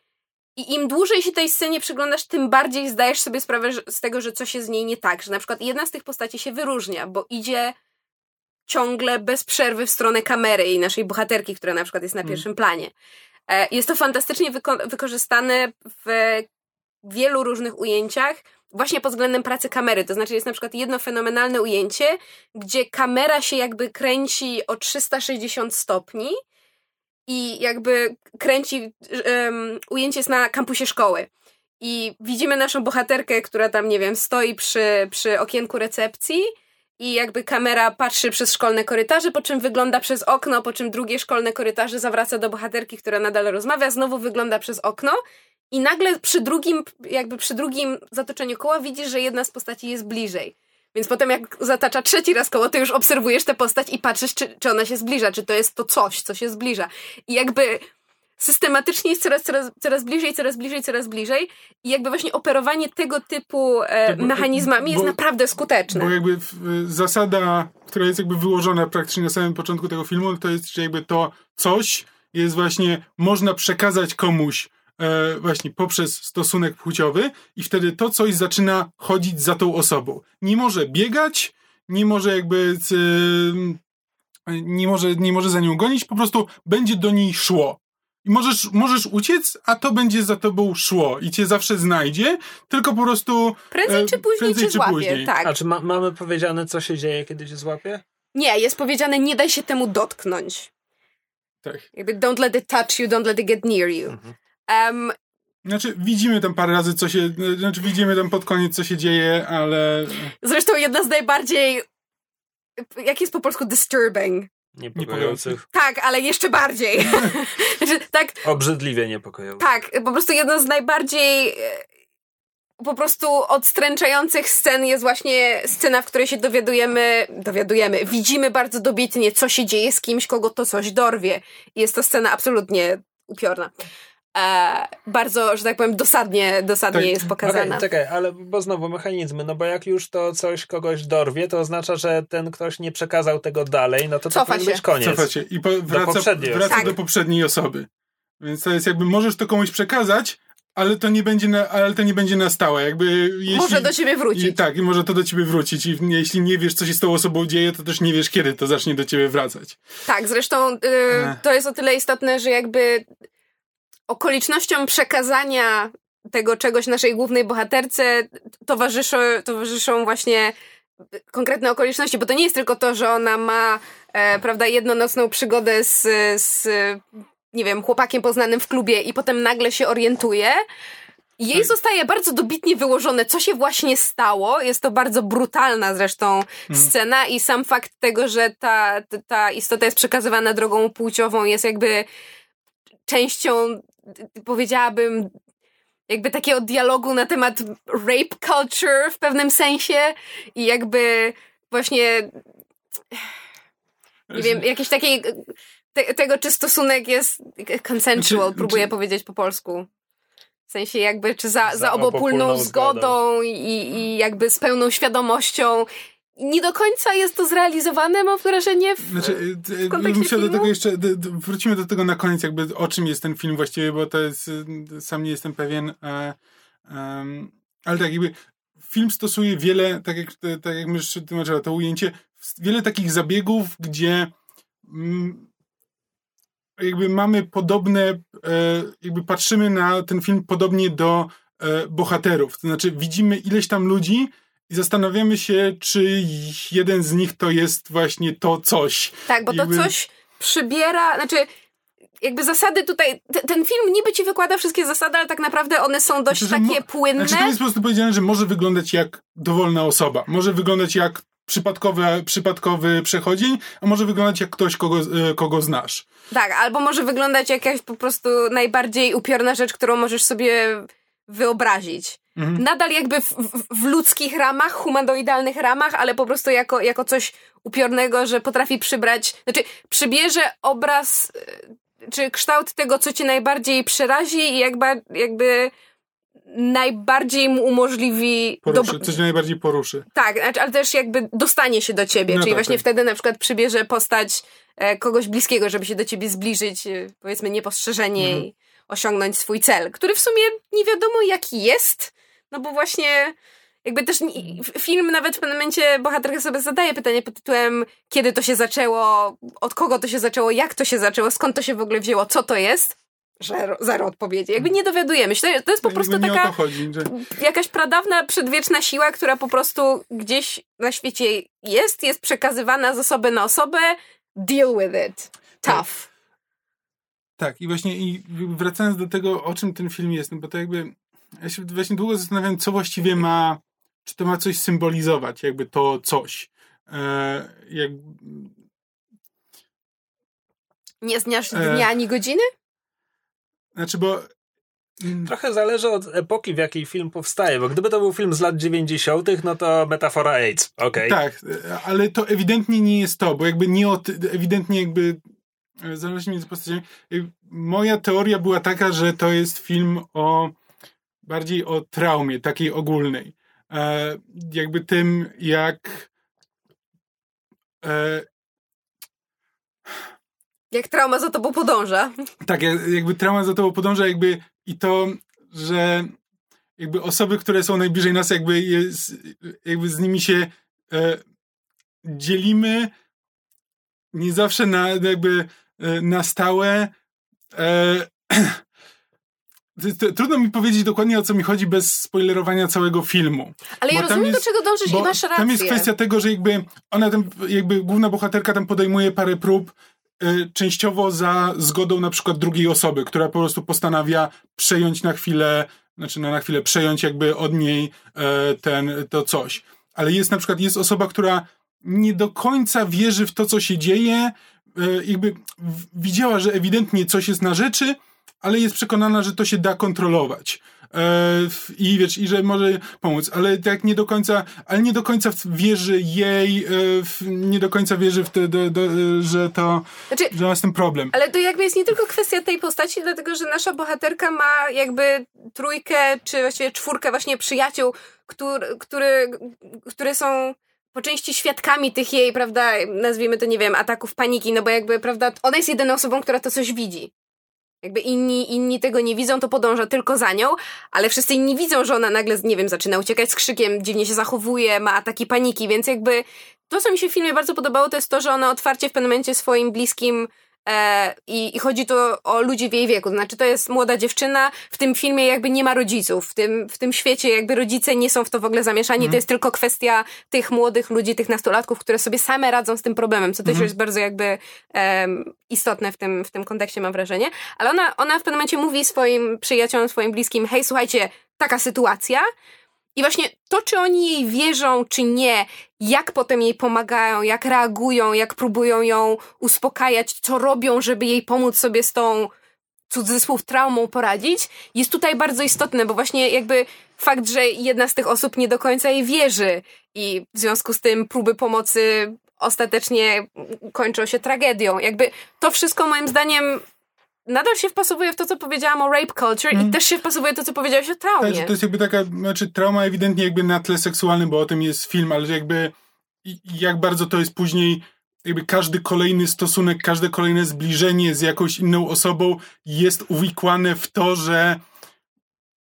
i im dłużej się tej scenie przyglądasz, tym bardziej zdajesz sobie sprawę z tego, że coś jest z niej nie tak. Że na przykład jedna z tych postaci się wyróżnia, bo idzie ciągle bez przerwy w stronę kamery i naszej bohaterki, która na przykład jest na mm. pierwszym planie. E, jest to fantastycznie wyko- wykorzystane w wielu różnych ujęciach, właśnie pod względem pracy kamery. To znaczy, jest na przykład jedno fenomenalne ujęcie, gdzie kamera się jakby kręci o 360 stopni i jakby kręci. Um, ujęcie jest na kampusie szkoły. I widzimy naszą bohaterkę, która tam, nie wiem, stoi przy, przy okienku recepcji i jakby kamera patrzy przez szkolne korytarze, po czym wygląda przez okno, po czym drugie szkolne korytarze zawraca do bohaterki, która nadal rozmawia, znowu wygląda przez okno i nagle przy drugim, jakby przy drugim zatoczeniu koła widzisz, że jedna z postaci jest bliżej. Więc potem jak zatacza trzeci raz koło, to już obserwujesz tę postać i patrzysz, czy, czy ona się zbliża, czy to jest to coś, co się zbliża. I jakby systematycznie jest coraz, coraz, coraz bliżej, coraz bliżej, coraz bliżej i jakby właśnie operowanie tego typu e, bo, mechanizmami bo, jest naprawdę skuteczne. Bo jakby zasada, która jest jakby wyłożona praktycznie na samym początku tego filmu, to jest, że jakby to coś jest właśnie, można przekazać komuś e, właśnie poprzez stosunek płciowy i wtedy to coś zaczyna chodzić za tą osobą. Nie może biegać, nie może jakby nie może, nie może za nią gonić, po prostu będzie do niej szło. I możesz, możesz uciec, a to będzie za tobą szło i cię zawsze znajdzie, tylko po prostu. Prędzej czy później prędzej cię czy złapie, później. tak. A czy ma, mamy powiedziane, co się dzieje, kiedy cię złapie? Nie, jest powiedziane, nie daj się temu dotknąć. Tak. Jakby don't let it touch you, don't let it get near you. Mhm. Um, znaczy, widzimy tam parę razy, co się. Znaczy, widzimy tam pod koniec, co się dzieje, ale. Zresztą jedna z najbardziej. Jak jest po polsku disturbing? Niepokojących. Tak, ale jeszcze bardziej. znaczy, tak. Obrzydliwie niepokojących. Tak, po prostu jedna z najbardziej e, po prostu odstręczających scen jest właśnie scena, w której się dowiadujemy, dowiadujemy, widzimy bardzo dobitnie, co się dzieje z kimś, kogo to coś dorwie. Jest to scena absolutnie upiorna e, bardzo, że tak powiem, dosadnie, dosadnie tak. jest pokazana. Okay, czekaj, ale bo znowu mechanizmy, no bo jak już to coś kogoś dorwie, to oznacza, że ten ktoś nie przekazał tego dalej, no to to powinien być koniec. Cofa się i po, wraca, do, wraca tak. do poprzedniej osoby. Więc to jest jakby, możesz to komuś przekazać, ale to nie będzie na, ale to nie będzie na stałe. Jakby, jeśli, może do ciebie wrócić. I, tak, i może to do ciebie wrócić. I jeśli nie wiesz, co się z tą osobą dzieje, to też nie wiesz, kiedy to zacznie do ciebie wracać. Tak, zresztą yy, to jest o tyle istotne, że jakby okolicznościom przekazania tego czegoś naszej głównej bohaterce towarzyszą, towarzyszą właśnie konkretne okoliczności, bo to nie jest tylko to, że ona ma, e, prawda, jednonocną przygodę z, z, nie wiem, chłopakiem poznanym w klubie i potem nagle się orientuje. Jej tak. zostaje bardzo dobitnie wyłożone, co się właśnie stało. Jest to bardzo brutalna zresztą hmm. scena i sam fakt tego, że ta, ta istota jest przekazywana drogą płciową jest jakby częścią powiedziałabym, jakby takiego dialogu na temat rape culture w pewnym sensie i jakby właśnie nie wiem, jakiś taki te, tego, czy stosunek jest consensual, znaczy, próbuję znaczy... powiedzieć po polsku. W sensie jakby, czy za, za, za obopólną, obopólną zgodą, zgodą i, i jakby z pełną świadomością nie do końca jest to zrealizowane, mam wrażenie, w, znaczy, w kontekście filmu. do tego jeszcze, wrócimy do tego na koniec, jakby o czym jest ten film właściwie, bo to jest, sam nie jestem pewien, e, um, ale tak jakby film stosuje wiele, tak jak, tak jak mysz tłumaczyła to ujęcie, wiele takich zabiegów, gdzie mm, jakby mamy podobne, e, jakby patrzymy na ten film podobnie do e, bohaterów, to znaczy widzimy ileś tam ludzi, i zastanawiamy się, czy jeden z nich to jest właśnie to coś. Tak, bo to coś przybiera, znaczy jakby zasady tutaj, t- ten film niby ci wykłada wszystkie zasady, ale tak naprawdę one są dość Znaczy, takie mo- płynne. Znaczy to jest po prostu powiedziane, że może wyglądać jak dowolna osoba. Może wyglądać jak przypadkowy, przypadkowy przechodzień, a może wyglądać jak ktoś, kogo, e, kogo znasz. Tak, albo może wyglądać jakaś po prostu najbardziej upiorna rzecz, którą możesz sobie wyobrazić. Mhm. Nadal jakby w, w, w ludzkich ramach, humanoidalnych ramach, ale po prostu jako, jako coś upiornego, że potrafi przybrać, znaczy przybierze obraz, e, czy kształt tego, co cię najbardziej przerazi i jakby, jakby najbardziej mu umożliwi Poruszy, dob- coś najbardziej poruszy. tak, znaczy, ale też jakby dostanie się do ciebie, No czyli tak, właśnie tak. wtedy na przykład przybierze postać e, kogoś bliskiego, żeby się do ciebie zbliżyć, e, powiedzmy niepostrzeżenie Mhm. i osiągnąć swój cel, który w sumie nie wiadomo jaki jest, no bo właśnie jakby też f- film nawet w pewnym momencie bohaterka sobie zadaje pytanie pod tytułem kiedy to się zaczęło, od kogo to się zaczęło, jak to się zaczęło, skąd to się w ogóle wzięło, co to jest. Zero, zero odpowiedzi. Jakby nie dowiadujemy się. To jest- po prostu taka chodzi. Że... jakaś pradawna, przedwieczna siła, która po prostu gdzieś na świecie jest, jest przekazywana z osoby na osobę. Deal with it. Tough. Tak, i właśnie i wracając do tego, o czym ten film jest, no bo to jakby ja się właśnie długo zastanawiam, co właściwie ma, czy to ma coś symbolizować, jakby to coś. E, jak, Nie znasz E. dnia ani godziny? znaczy, bo Trochę zależy od epoki, w jakiej film powstaje, bo gdyby to był film z lat 90., no to metafora AIDS, okej. Tak, e, ale to ewidentnie nie jest to, bo jakby nie od, ewidentnie jakby e, zależy między postaciami. E, Moja teoria była taka, że to jest film o bardziej o traumie, takiej ogólnej. E, jakby tym, jak e, Jak trauma za tobą podąża. tak, jak- jakby trauma za tobą podąża jakby i to, że jakby osoby, które są najbliżej nas, jakby, jest, jakby z nimi się e, dzielimy nie zawsze na jakby na stałe. E, trudno mi powiedzieć dokładnie o co mi chodzi bez spoilerowania całego filmu. Ale ja Bo tam rozumiem, jest- do czego dążysz i masz rację. tam jest kwestia tego, że jakby ona tam, jakby główna bohaterka tam podejmuje parę prób, y, częściowo za zgodą na przykład drugiej osoby, która po prostu postanawia przejąć na chwilę, znaczy no na chwilę przejąć jakby od niej e, ten, to coś. Ale jest na przykład, jest osoba, która nie do końca wierzy w to, co się dzieje, e, jakby w- widziała, że ewidentnie coś jest na rzeczy, ale jest przekonana, że to się da kontrolować. E, I wiesz, i że może pomóc, ale tak nie do końca, ale nie do końca wierzy jej, e, nie do końca wierzy w te, do, do, e, że to, Znaczy, że ma z tym problem. Ale to jakby jest nie tylko kwestia tej postaci, dlatego że nasza bohaterka ma jakby trójkę, czy właściwie czwórkę właśnie przyjaciół, które, które, które są po części świadkami tych jej, prawda, nazwijmy to, nie wiem, ataków paniki, no bo jakby, prawda, ona jest jedyną osobą, która to coś widzi. Jakby inni, inni tego nie widzą, to podąża tylko za nią, ale wszyscy inni widzą, że ona nagle, nie wiem, zaczyna uciekać z krzykiem, dziwnie się zachowuje, ma ataki paniki, więc jakby to, co mi się w filmie bardzo podobało, to jest to, że ona otwarcie w pewnym momencie swoim bliskim i, I chodzi tu o ludzi w jej wieku. Znaczy, to jest młoda dziewczyna. W tym filmie jakby nie ma rodziców. W tym, w tym świecie jakby rodzice nie są w to w ogóle zamieszani. To jest tylko kwestia tych młodych ludzi, tych nastolatków, które sobie same radzą z tym problemem, co też jest bardzo jakby istotne w tym, w tym kontekście, mam wrażenie. Ale ona, ona w pewnym momencie mówi swoim przyjaciołom, swoim bliskim, hej, słuchajcie, taka sytuacja. I właśnie to, czy oni jej wierzą, czy nie, jak potem jej pomagają, jak reagują, jak próbują ją uspokajać, co robią, żeby jej pomóc sobie z tą cudzysłów traumą poradzić, jest tutaj bardzo istotne, bo właśnie jakby fakt, że jedna z tych osób nie do końca jej wierzy i w związku z tym próby pomocy ostatecznie kończą się tragedią. Jakby to wszystko moim zdaniem nadal się wpasowuje w to, co powiedziałam o rape culture i też się wpasowuje w to, co powiedziałeś o Tak, traumie. to jest jakby taka, znaczy trauma ewidentnie jakby na tle seksualnym, bo o tym jest film, ale jakby jak bardzo to jest później jakby każdy kolejny stosunek, każde kolejne zbliżenie z jakąś inną osobą jest uwikłane w to, że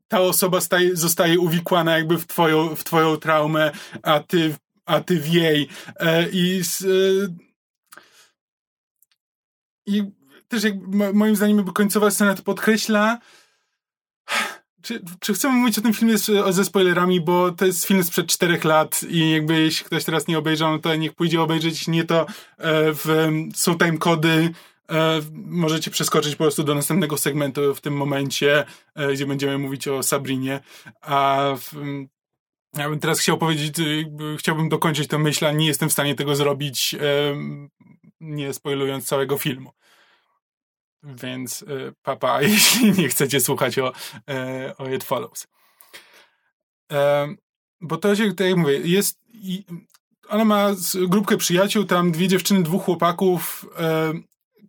ta osoba staje, zostaje uwikłana jakby w twoją, w twoją traumę, a ty, a ty w jej. E, I, s- e, I też jak, mo- moim zdaniem jakby końcowa scena to podkreśla czy, czy chcemy mówić o tym filmie z, ze spoilerami, bo to jest film sprzed czterech lat i jakby jeśli ktoś teraz nie obejrzał, no to niech pójdzie obejrzeć. Nie to e, w, są timecody, e, możecie przeskoczyć po prostu do następnego segmentu w tym momencie, e, gdzie będziemy mówić o Sabrinie. A w, ja bym teraz chciał powiedzieć, chciałbym dokończyć tę myśl, a nie jestem w stanie tego zrobić, nie spoilując całego filmu. Więc y, papa, jeśli nie chcecie słuchać o, e, o It Follows. Bo to się, tak jak mówię, jest. ona ma grupkę przyjaciół, tam dwie dziewczyny, dwóch chłopaków.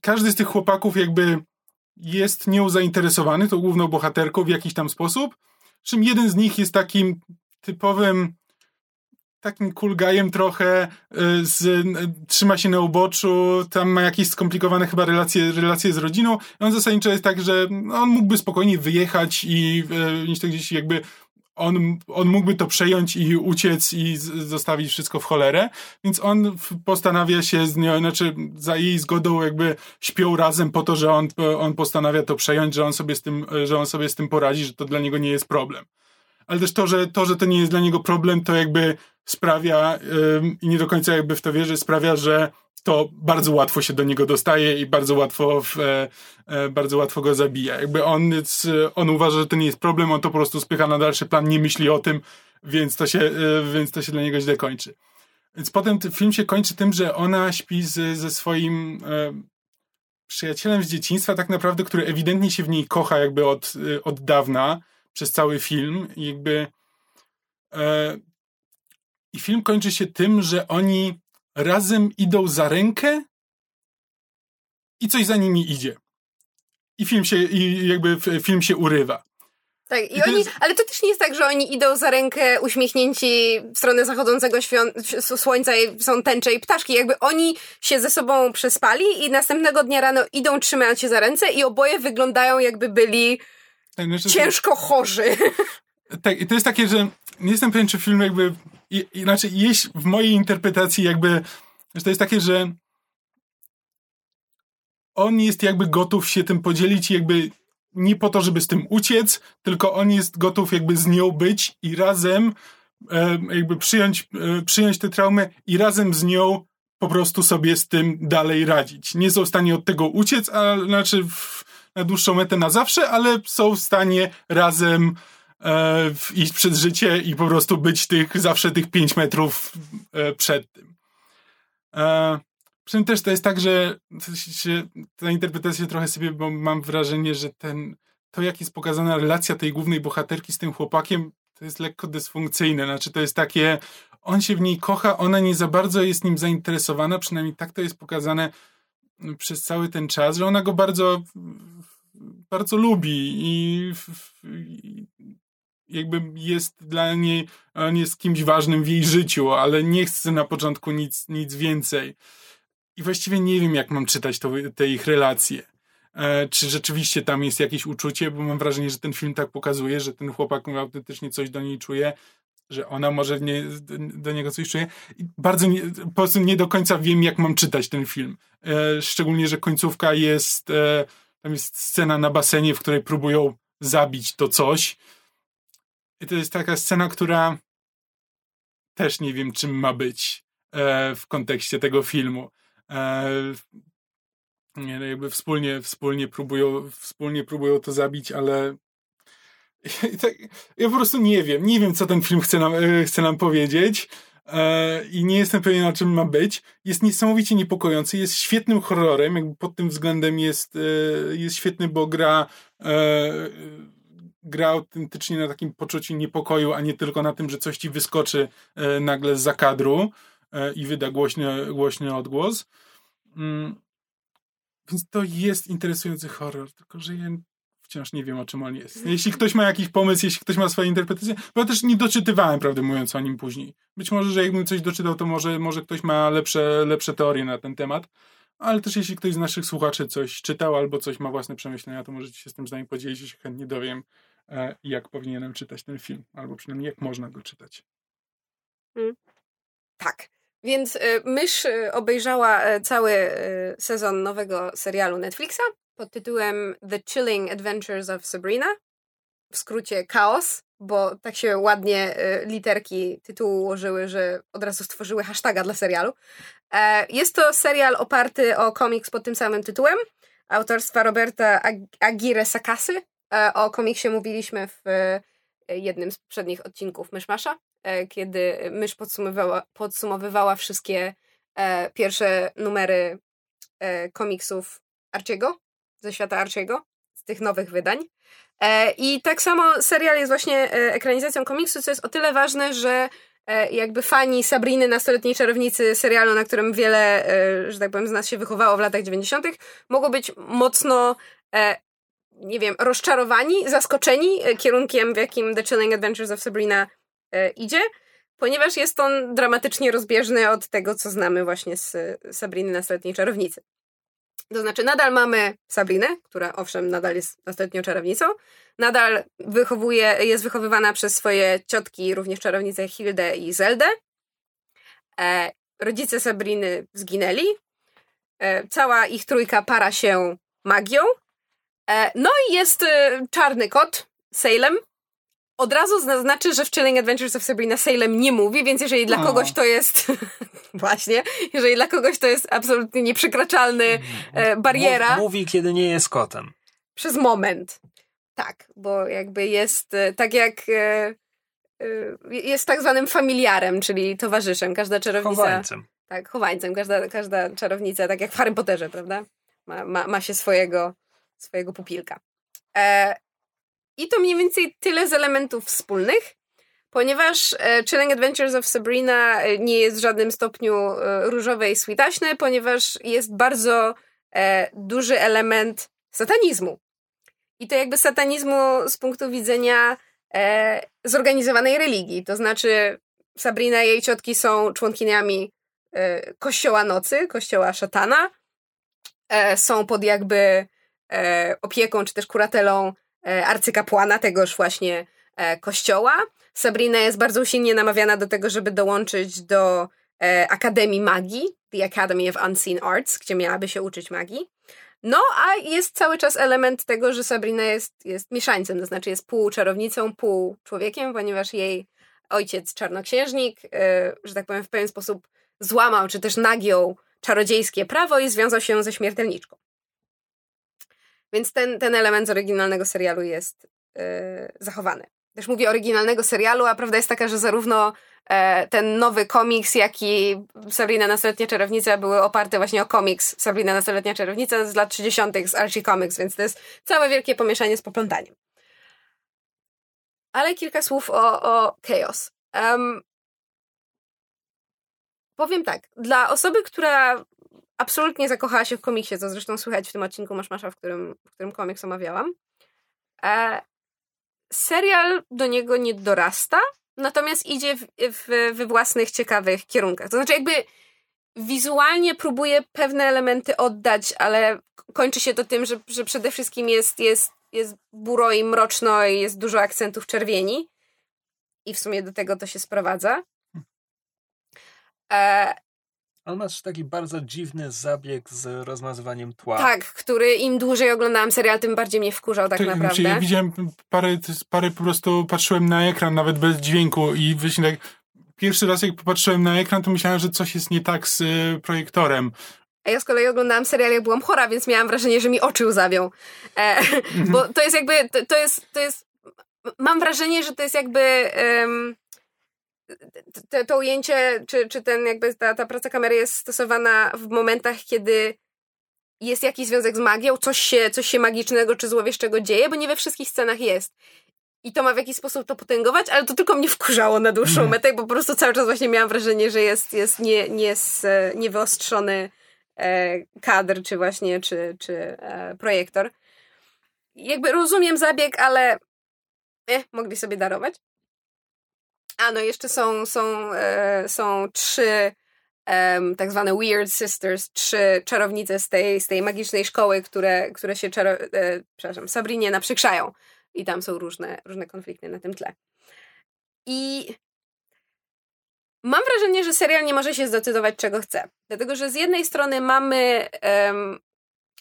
Każdy z tych chłopaków jakby jest nią zainteresowany, tą główną bohaterką w jakiś tam sposób. Czym jeden z nich jest takim typowym takim guyem trochę, y, z, trzyma się na uboczu, tam ma jakieś skomplikowane chyba relacje, relacje z rodziną. I on zasadniczo jest tak, że on mógłby spokojnie wyjechać i niż to gdzieś jakby on, on mógłby to przejąć i uciec i zostawić wszystko w cholerę, więc on postanawia się z nią, znaczy za jej zgodą jakby śpią razem po to, że on, on postanawia to przejąć, że on sobie z tym, że on sobie z tym poradzi, że to dla niego nie jest problem ale też to, że to, że to nie jest dla niego problem, to jakby sprawia i nie do końca jakby w to wierzy, sprawia, że to bardzo łatwo się do niego dostaje i bardzo łatwo, w, e, e, bardzo łatwo go zabija. Jakby on, on uważa, że to nie jest problem, on to po prostu spycha na dalszy plan, nie myśli o tym, więc to się, e, więc to się dla niego źle kończy. Więc potem film się kończy tym, że ona śpi z, ze swoim e, przyjacielem z dzieciństwa, tak naprawdę, który ewidentnie się w niej kocha jakby od, od dawna, przez cały film. I jakby e, i film kończy się tym, że oni razem idą za rękę i coś za nimi idzie. I film się, i jakby film się urywa. Tak, i, I oni, jest... ale to też nie jest tak, że oni idą za rękę uśmiechnięci w stronę zachodzącego słońca i są tęcze i ptaszki. Jakby oni się ze sobą przespali i następnego dnia rano idą trzymając się za ręce i oboje wyglądają jakby byli tak, no, ciężko chorzy. Tak, i to jest takie, że nie jestem pewien, czy film jakby i, inaczej, jeść w mojej interpretacji jakby, że to jest takie, że on jest jakby gotów się tym podzielić jakby nie po to, żeby z tym uciec, tylko on jest gotów jakby z nią być i razem e, jakby przyjąć, e, przyjąć tę traumę i razem z nią po prostu sobie z tym dalej radzić. Nie są w stanie od tego uciec, a znaczy w, na dłuższą metę na zawsze, ale są w stanie razem e, iść przed życie i po prostu być tych, zawsze tych 5 metrów e, przed tym. E, przy tym też to jest tak, że ta interpretacja trochę sobie, bo mam wrażenie, że ten, to jak jest pokazana relacja tej głównej bohaterki z tym chłopakiem, to jest lekko dysfunkcyjne. Znaczy to jest takie, on się w niej kocha, ona nie za bardzo jest nim zainteresowana, przynajmniej tak to jest pokazane przez cały ten czas, że ona go bardzo bardzo lubi i, i jakby jest dla niej, on jest kimś ważnym w jej życiu, ale nie chce na początku nic, nic więcej. I właściwie nie wiem, jak mam czytać to, te ich relacje. E, czy rzeczywiście tam jest jakieś uczucie, bo mam wrażenie, że ten film tak pokazuje, że ten chłopak autentycznie coś do niej czuje, że ona może nie, do niego coś czuje. I bardzo nie, po prostu nie do końca wiem, jak mam czytać ten film. E, szczególnie, że końcówka jest, e, tam jest scena na basenie, w której próbują zabić to coś i to jest taka scena, która też nie wiem, czym ma być e, w kontekście tego filmu. E, nie, no jakby wspólnie, wspólnie, próbują, wspólnie próbują to zabić, ale tak, ja po prostu nie wiem. Nie wiem, co ten film chce nam, e, chce nam powiedzieć. E, I nie jestem pewien, o czym ma być. Jest niesamowicie niepokojący. Jest świetnym horrorem. Jakby pod tym względem jest, e, jest świetny, bo gra gra autentycznie na takim poczuciu niepokoju, a nie tylko na tym, że coś ci wyskoczy e, nagle z zakadru e, i wyda głośny, głośny odgłos. Mm. Więc to jest interesujący horror, tylko że ja wciąż nie wiem, o czym on jest. Jeśli ktoś ma jakiś pomysł, jeśli ktoś ma swoje interpretacje, bo ja też nie doczytywałem, prawdę mówiąc, o nim później. Być może, że jakbym coś doczytał, to może, może ktoś ma lepsze, lepsze teorie na ten temat, ale też jeśli ktoś z naszych słuchaczy coś czytał albo coś ma własne przemyślenia, to możecie się z tym z nami podzielić, się chętnie dowiem, E, jak powinienem czytać ten film, albo przynajmniej jak można go czytać. Hmm. Tak. Więc y, Mysz y, obejrzała cały sezon nowego serialu Netflixa pod tytułem The Chilling Adventures of Sabrina. w skrócie chaos, bo tak się ładnie e, literki tytułu ułożyły, że od razu stworzyły hashtaga dla serialu. E, jest to serial oparty o komiks pod tym samym tytułem, autorstwa Roberta Ag- Aguirre Sakasy. E, o komiksie mówiliśmy w e, jednym z poprzednich odcinków Myszmasza, kiedy Mysz podsumowywała, podsumowywała wszystkie pierwsze numery komiksów Arciego, ze świata Arciego, z tych nowych wydań. E, I tak samo serial jest właśnie e, ekranizacją komiksu, co jest o tyle ważne, że e, jakby fani Sabriny, nastoletniej czarownicy serialu, na którym wiele, że tak powiem, z nas się wychowało w latach 90., mogą być mocno, nie wiem, rozczarowani, zaskoczeni kierunkiem, w jakim The Chilling Adventures of Sabrina idzie, ponieważ jest on dramatycznie rozbieżny od tego, co znamy właśnie z Sabriny, nastoletniej czarownicy. To znaczy, nadal mamy Sabrinę, która owszem, nadal jest nastoletnią czarownicą, nadal wychowuje, jest wychowywana przez swoje ciotki, również czarownice Hildę i Zeldę. E, rodzice Sabriny zginęli. E, cała ich trójka para się magią. E, no i jest e, czarny kot, Salem. Od razu zaznaczy, że w Chilling Adventures of Sabrina Salem nie mówi, więc jeżeli dla O. kogoś to jest właśnie, jeżeli dla kogoś to jest absolutnie nieprzekraczalny e, bariera Mów, mówi, kiedy nie jest kotem. przez moment. Tak, bo jakby jest e, tak jak e, e, jest tak zwanym familiarem, czyli towarzyszem. Każda czarownica. Chowańcem. Tak, chowańcem. Każda, każda czarownica, tak jak w Harry Potterze, prawda? Ma, ma, ma się swojego, swojego pupilka. I to mniej więcej tyle z elementów wspólnych, ponieważ e, Chilling Adventures of Sabrina e, nie jest w żadnym stopniu e, różowe i switaśne, ponieważ jest bardzo duży element satanizmu. I to jakby satanizmu z punktu widzenia zorganizowanej religii. To znaczy Sabrina i jej ciotki są członkiniami kościoła nocy, kościoła szatana. Są pod jakby opieką czy też kuratelą arcykapłana tegoż właśnie e, kościoła. Sabrina jest bardzo usilnie namawiana do tego, żeby dołączyć do e, Akademii Magii, The Academy of Unseen Arts, gdzie miałaby się uczyć magii. No, a jest cały czas element tego, że Sabrina jest, jest mieszańcem, to znaczy jest pół czarownicą, pół człowiekiem, ponieważ jej ojciec czarnoksiężnik, e, że tak powiem, w pewien sposób złamał, czy też nagiął czarodziejskie prawo i związał się ze śmiertelniczką. Więc ten, ten element z oryginalnego serialu jest e, zachowany. Też mówię oryginalnego serialu, a prawda jest taka, że zarówno e, ten nowy komiks, jak i Sabrina Nastoletnia Czarownica były oparte właśnie o komiks Sabrina Nastoletnia Czarownica z lat 30. z Archie Comics, więc to jest całe wielkie pomieszanie z poplątaniem. Ale kilka słów o, o Chaos. Um, powiem tak, dla osoby, która absolutnie zakochała się w komiksie, co zresztą słychać w tym odcinku Maszmasza, w którym, w którym komiks omawiałam, e, serial do niego nie dorasta, natomiast idzie w, w, własnych ciekawych kierunkach. To znaczy jakby wizualnie próbuje pewne elementy oddać, ale kończy się to tym, że, że przede wszystkim jest, jest, jest buro i mroczno i jest dużo akcentów czerwieni i w sumie do tego to się sprowadza. E, On ma też taki bardzo dziwny zabieg z rozmazywaniem tła. tak, który im dłużej oglądałam serial, tym bardziej mnie wkurzał tak To- naprawdę. Znaczy, ja widziałem parę, parę po prostu patrzyłem na ekran, nawet bez dźwięku i właśnie tak pierwszy raz jak popatrzyłem na ekran, to myślałem, że coś jest nie tak z y, projektorem. A ja z kolei oglądałam serial, jak byłam chora, więc miałam wrażenie, że mi oczy łzawią. E, bo to jest jakby, to, to jest, to jest, mam wrażenie, że to jest jakby em, to, to ujęcie, czy, czy ten jakby ta, ta praca kamery jest stosowana w momentach, kiedy jest jakiś związek z magią, coś się, coś się magicznego czy złowieszczego dzieje, bo nie we wszystkich scenach jest. I to ma w jakiś sposób to potęgować, ale to tylko mnie wkurzało na dłuższą Mhm. metę, bo po prostu cały czas właśnie miałam wrażenie, że jest, jest nie, nie, niewyostrzony e, kadr, czy właśnie, czy, czy e, projektor. Jakby rozumiem zabieg, ale eh, mogli sobie darować. A no, jeszcze są, są, e, są trzy tak zwane Weird Sisters, trzy czarownice z tej, z tej magicznej szkoły, które, które się czaro, e, przepraszam, Sabrinie naprzykrzają. I tam są różne, różne konflikty na tym tle. I mam wrażenie, że serial nie może się zdecydować, czego chce. Dlatego, że z jednej strony mamy em,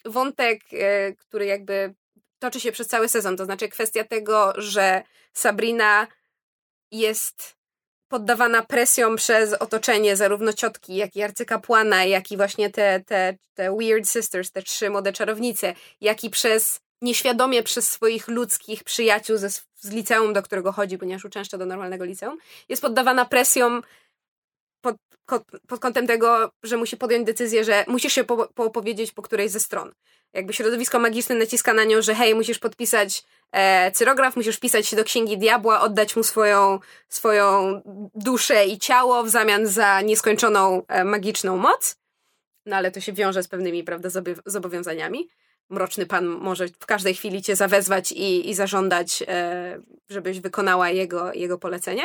wątek, e, który jakby toczy się przez cały sezon. To znaczy kwestia tego, że Sabrina jest poddawana presją przez otoczenie, zarówno ciotki, jak i arcykapłana, jak i właśnie te, te, te Weird Sisters, te trzy młode czarownice, jak i przez nieświadomie przez swoich ludzkich przyjaciół ze, z liceum, do którego chodzi, ponieważ uczęszcza do normalnego liceum, jest poddawana presją pod, pod kątem tego, że musi podjąć decyzję, że musisz się po, poopowiedzieć po którejś ze stron. Jakby środowisko magiczne naciska na nią, że hej, musisz podpisać e, cyrograf, musisz wpisać się do Księgi Diabła, oddać mu swoją, swoją duszę i ciało w zamian za nieskończoną e, magiczną moc. No ale to się wiąże z pewnymi, prawda, zobowiązaniami. Mroczny Pan może w każdej chwili cię zawezwać i, i zażądać, e, żebyś wykonała jego, jego polecenie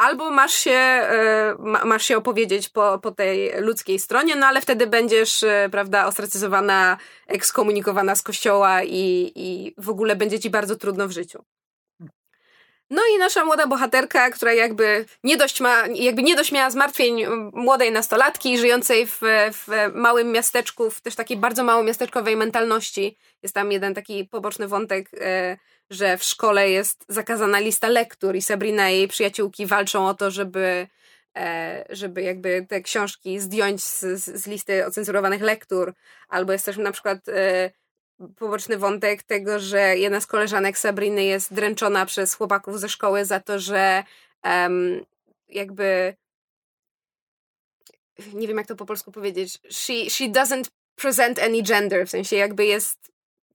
albo masz się, e, masz się opowiedzieć po, po tej ludzkiej stronie, no ale wtedy będziesz, e, prawda, ostracyzowana, ekskomunikowana z kościoła i, i w ogóle będzie ci bardzo trudno w życiu. No i nasza młoda bohaterka, która jakby nie dość ma, jakby nie dość miała zmartwień młodej nastolatki, żyjącej w, w małym miasteczku, w też takiej bardzo mało miasteczkowej mentalności. Jest tam jeden taki poboczny wątek, e, że w szkole jest zakazana lista lektur i Sabrina i jej przyjaciółki walczą o to, żeby e, żeby jakby te książki zdjąć z, z listy ocenzurowanych lektur. Albo jest też na przykład e, poboczny wątek tego, że jedna z koleżanek Sabriny jest dręczona przez chłopaków ze szkoły za to, że um, jakby nie wiem jak to po polsku powiedzieć, she, she doesn't present any gender, w sensie jakby jest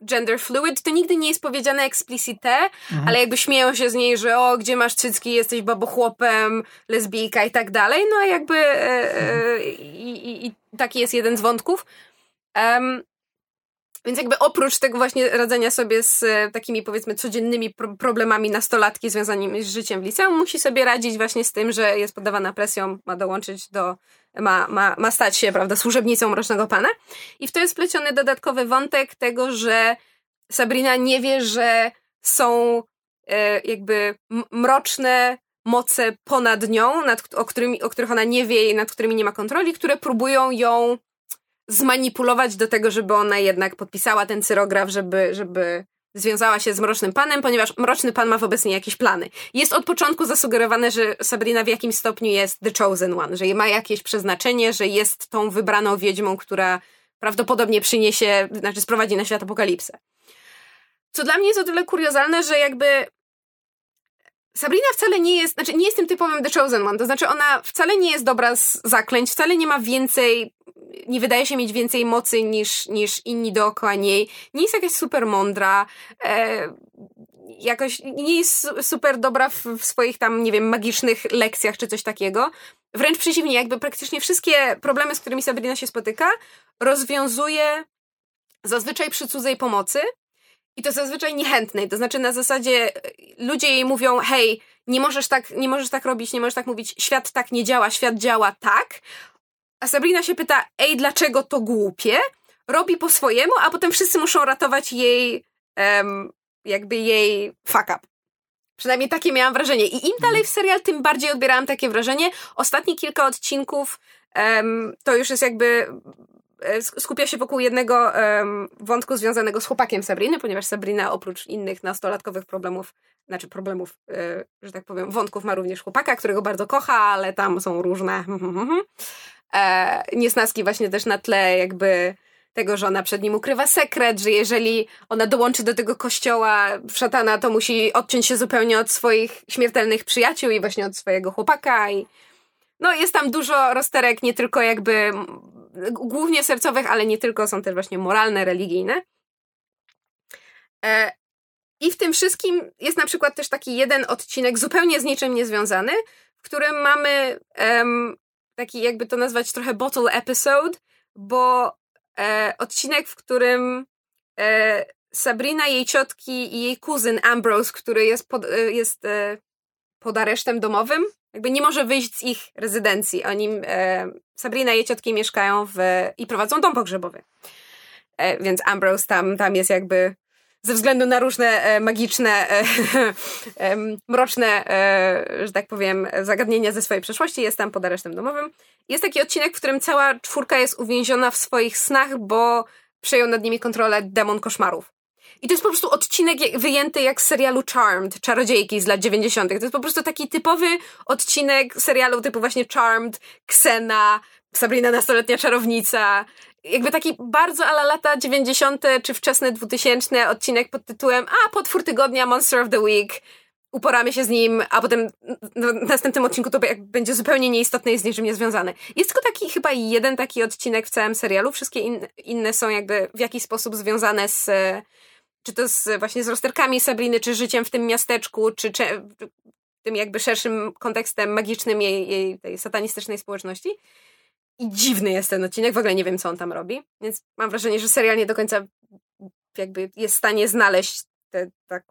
gender fluid, to nigdy nie jest powiedziane explicite, mhm. ale jakby śmieją się z niej, że o, gdzie masz cycki, jesteś babochłopem, lesbijka i tak dalej, no a jakby e, e, i, i, taki jest jeden z wątków. Um, więc jakby oprócz tego właśnie radzenia sobie z e, takimi powiedzmy codziennymi pro problemami nastolatki związanymi z życiem w liceum, musi sobie radzić właśnie z tym, że jest poddawana presją, ma dołączyć do, ma, ma, ma stać się, prawda, służebnicą Mrocznego Pana. I w to jest wpleciony dodatkowy wątek tego, że Sabrina nie wie, że są e, jakby mroczne moce ponad nią, nad, o, którymi, o których ona nie wie i nad którymi nie ma kontroli, które próbują ją zmanipulować do tego, żeby ona jednak podpisała ten cyrograf, żeby, żeby związała się z Mrocznym Panem, ponieważ Mroczny Pan ma wobec niej jakieś plany. Jest od początku zasugerowane, że Sabrina w jakimś stopniu jest The Chosen One, że ma jakieś przeznaczenie, że jest tą wybraną wiedźmą, która prawdopodobnie przyniesie, znaczy sprowadzi na świat apokalipsę. Co dla mnie jest o tyle kuriozalne, że jakby Sabrina wcale nie jest, znaczy nie jest tym typowym The Chosen One, to znaczy ona wcale nie jest dobra z zaklęć, wcale nie ma więcej nie wydaje się mieć więcej mocy niż, niż inni dookoła niej. Nie jest jakaś super mądra. E, jakoś nie jest super dobra w, w, swoich tam, nie wiem, magicznych lekcjach czy coś takiego. Wręcz przeciwnie, jakby praktycznie wszystkie problemy, z którymi Sabrina się spotyka, rozwiązuje zazwyczaj przy cudzej pomocy. I to zazwyczaj niechętnej. To znaczy na zasadzie e, ludzie jej mówią, hej, nie możesz tak, nie możesz tak robić, nie możesz tak mówić, świat tak nie działa, świat działa tak. A Sabrina się pyta, ej, dlaczego to głupie? Robi po swojemu, a potem wszyscy muszą ratować jej, um, jakby jej fuck up. Przynajmniej takie miałam wrażenie. I im dalej w serial, tym bardziej odbierałam takie wrażenie. Ostatnie kilka odcinków um, to już jest jakby e, skupia się wokół jednego um, wątku związanego z chłopakiem Sabriny, ponieważ Sabrina oprócz innych nastolatkowych problemów, znaczy problemów, y, że tak powiem, wątków ma również chłopaka, którego bardzo kocha, ale tam są różne e, niesnaski właśnie też na tle jakby tego, że ona przed nim ukrywa sekret, że jeżeli ona dołączy do tego kościoła szatana, to musi odciąć się zupełnie od swoich śmiertelnych przyjaciół i właśnie od swojego chłopaka i no jest tam dużo rozterek, nie tylko jakby głównie sercowych, ale nie tylko, są też właśnie moralne, religijne. E, I w tym wszystkim jest na przykład też taki jeden odcinek zupełnie z niczym niezwiązany, w którym mamy um, taki jakby to nazwać trochę bottle episode, bo e, odcinek, w którym e, Sabrina, jej ciotki i jej kuzyn Ambrose, który jest pod, e, jest e, pod aresztem domowym, jakby nie może wyjść z ich rezydencji. Oni, e, Sabrina i jej ciotki mieszkają w, i prowadzą dom pogrzebowy. E, więc Ambrose tam, tam jest jakby ze względu na różne e, magiczne, e, e, mroczne, że tak powiem, zagadnienia ze swojej przeszłości. Jest tam pod aresztem domowym. Jest taki odcinek, w którym cała czwórka jest uwięziona w swoich snach, bo przejął nad nimi kontrolę demon koszmarów. I to jest po prostu odcinek wyjęty jak z serialu Charmed, Czarodziejki z lat 90. To jest po prostu taki typowy odcinek serialu typu właśnie Charmed, Xena, Sabrina Nastoletnia Czarownica. Jakby taki bardzo ala lata 90. czy wczesne 2000 odcinek pod tytułem A, potwór tygodnia, Monster of the Week uporamy się z nim, a potem w następnym odcinku to będzie zupełnie nieistotne i z niczym niezwiązane. Jest tylko taki chyba jeden taki odcinek w całym serialu. Wszystkie in, inne są jakby w jakiś sposób związane z czy to z, właśnie z rozterkami Sabriny, czy życiem w tym miasteczku, czy, czy tym jakby szerszym kontekstem magicznym jej, jej tej satanistycznej społeczności. I dziwny jest ten odcinek, w ogóle nie wiem, co on tam robi. Więc mam wrażenie, że serial nie do końca jakby jest w stanie znaleźć te, tak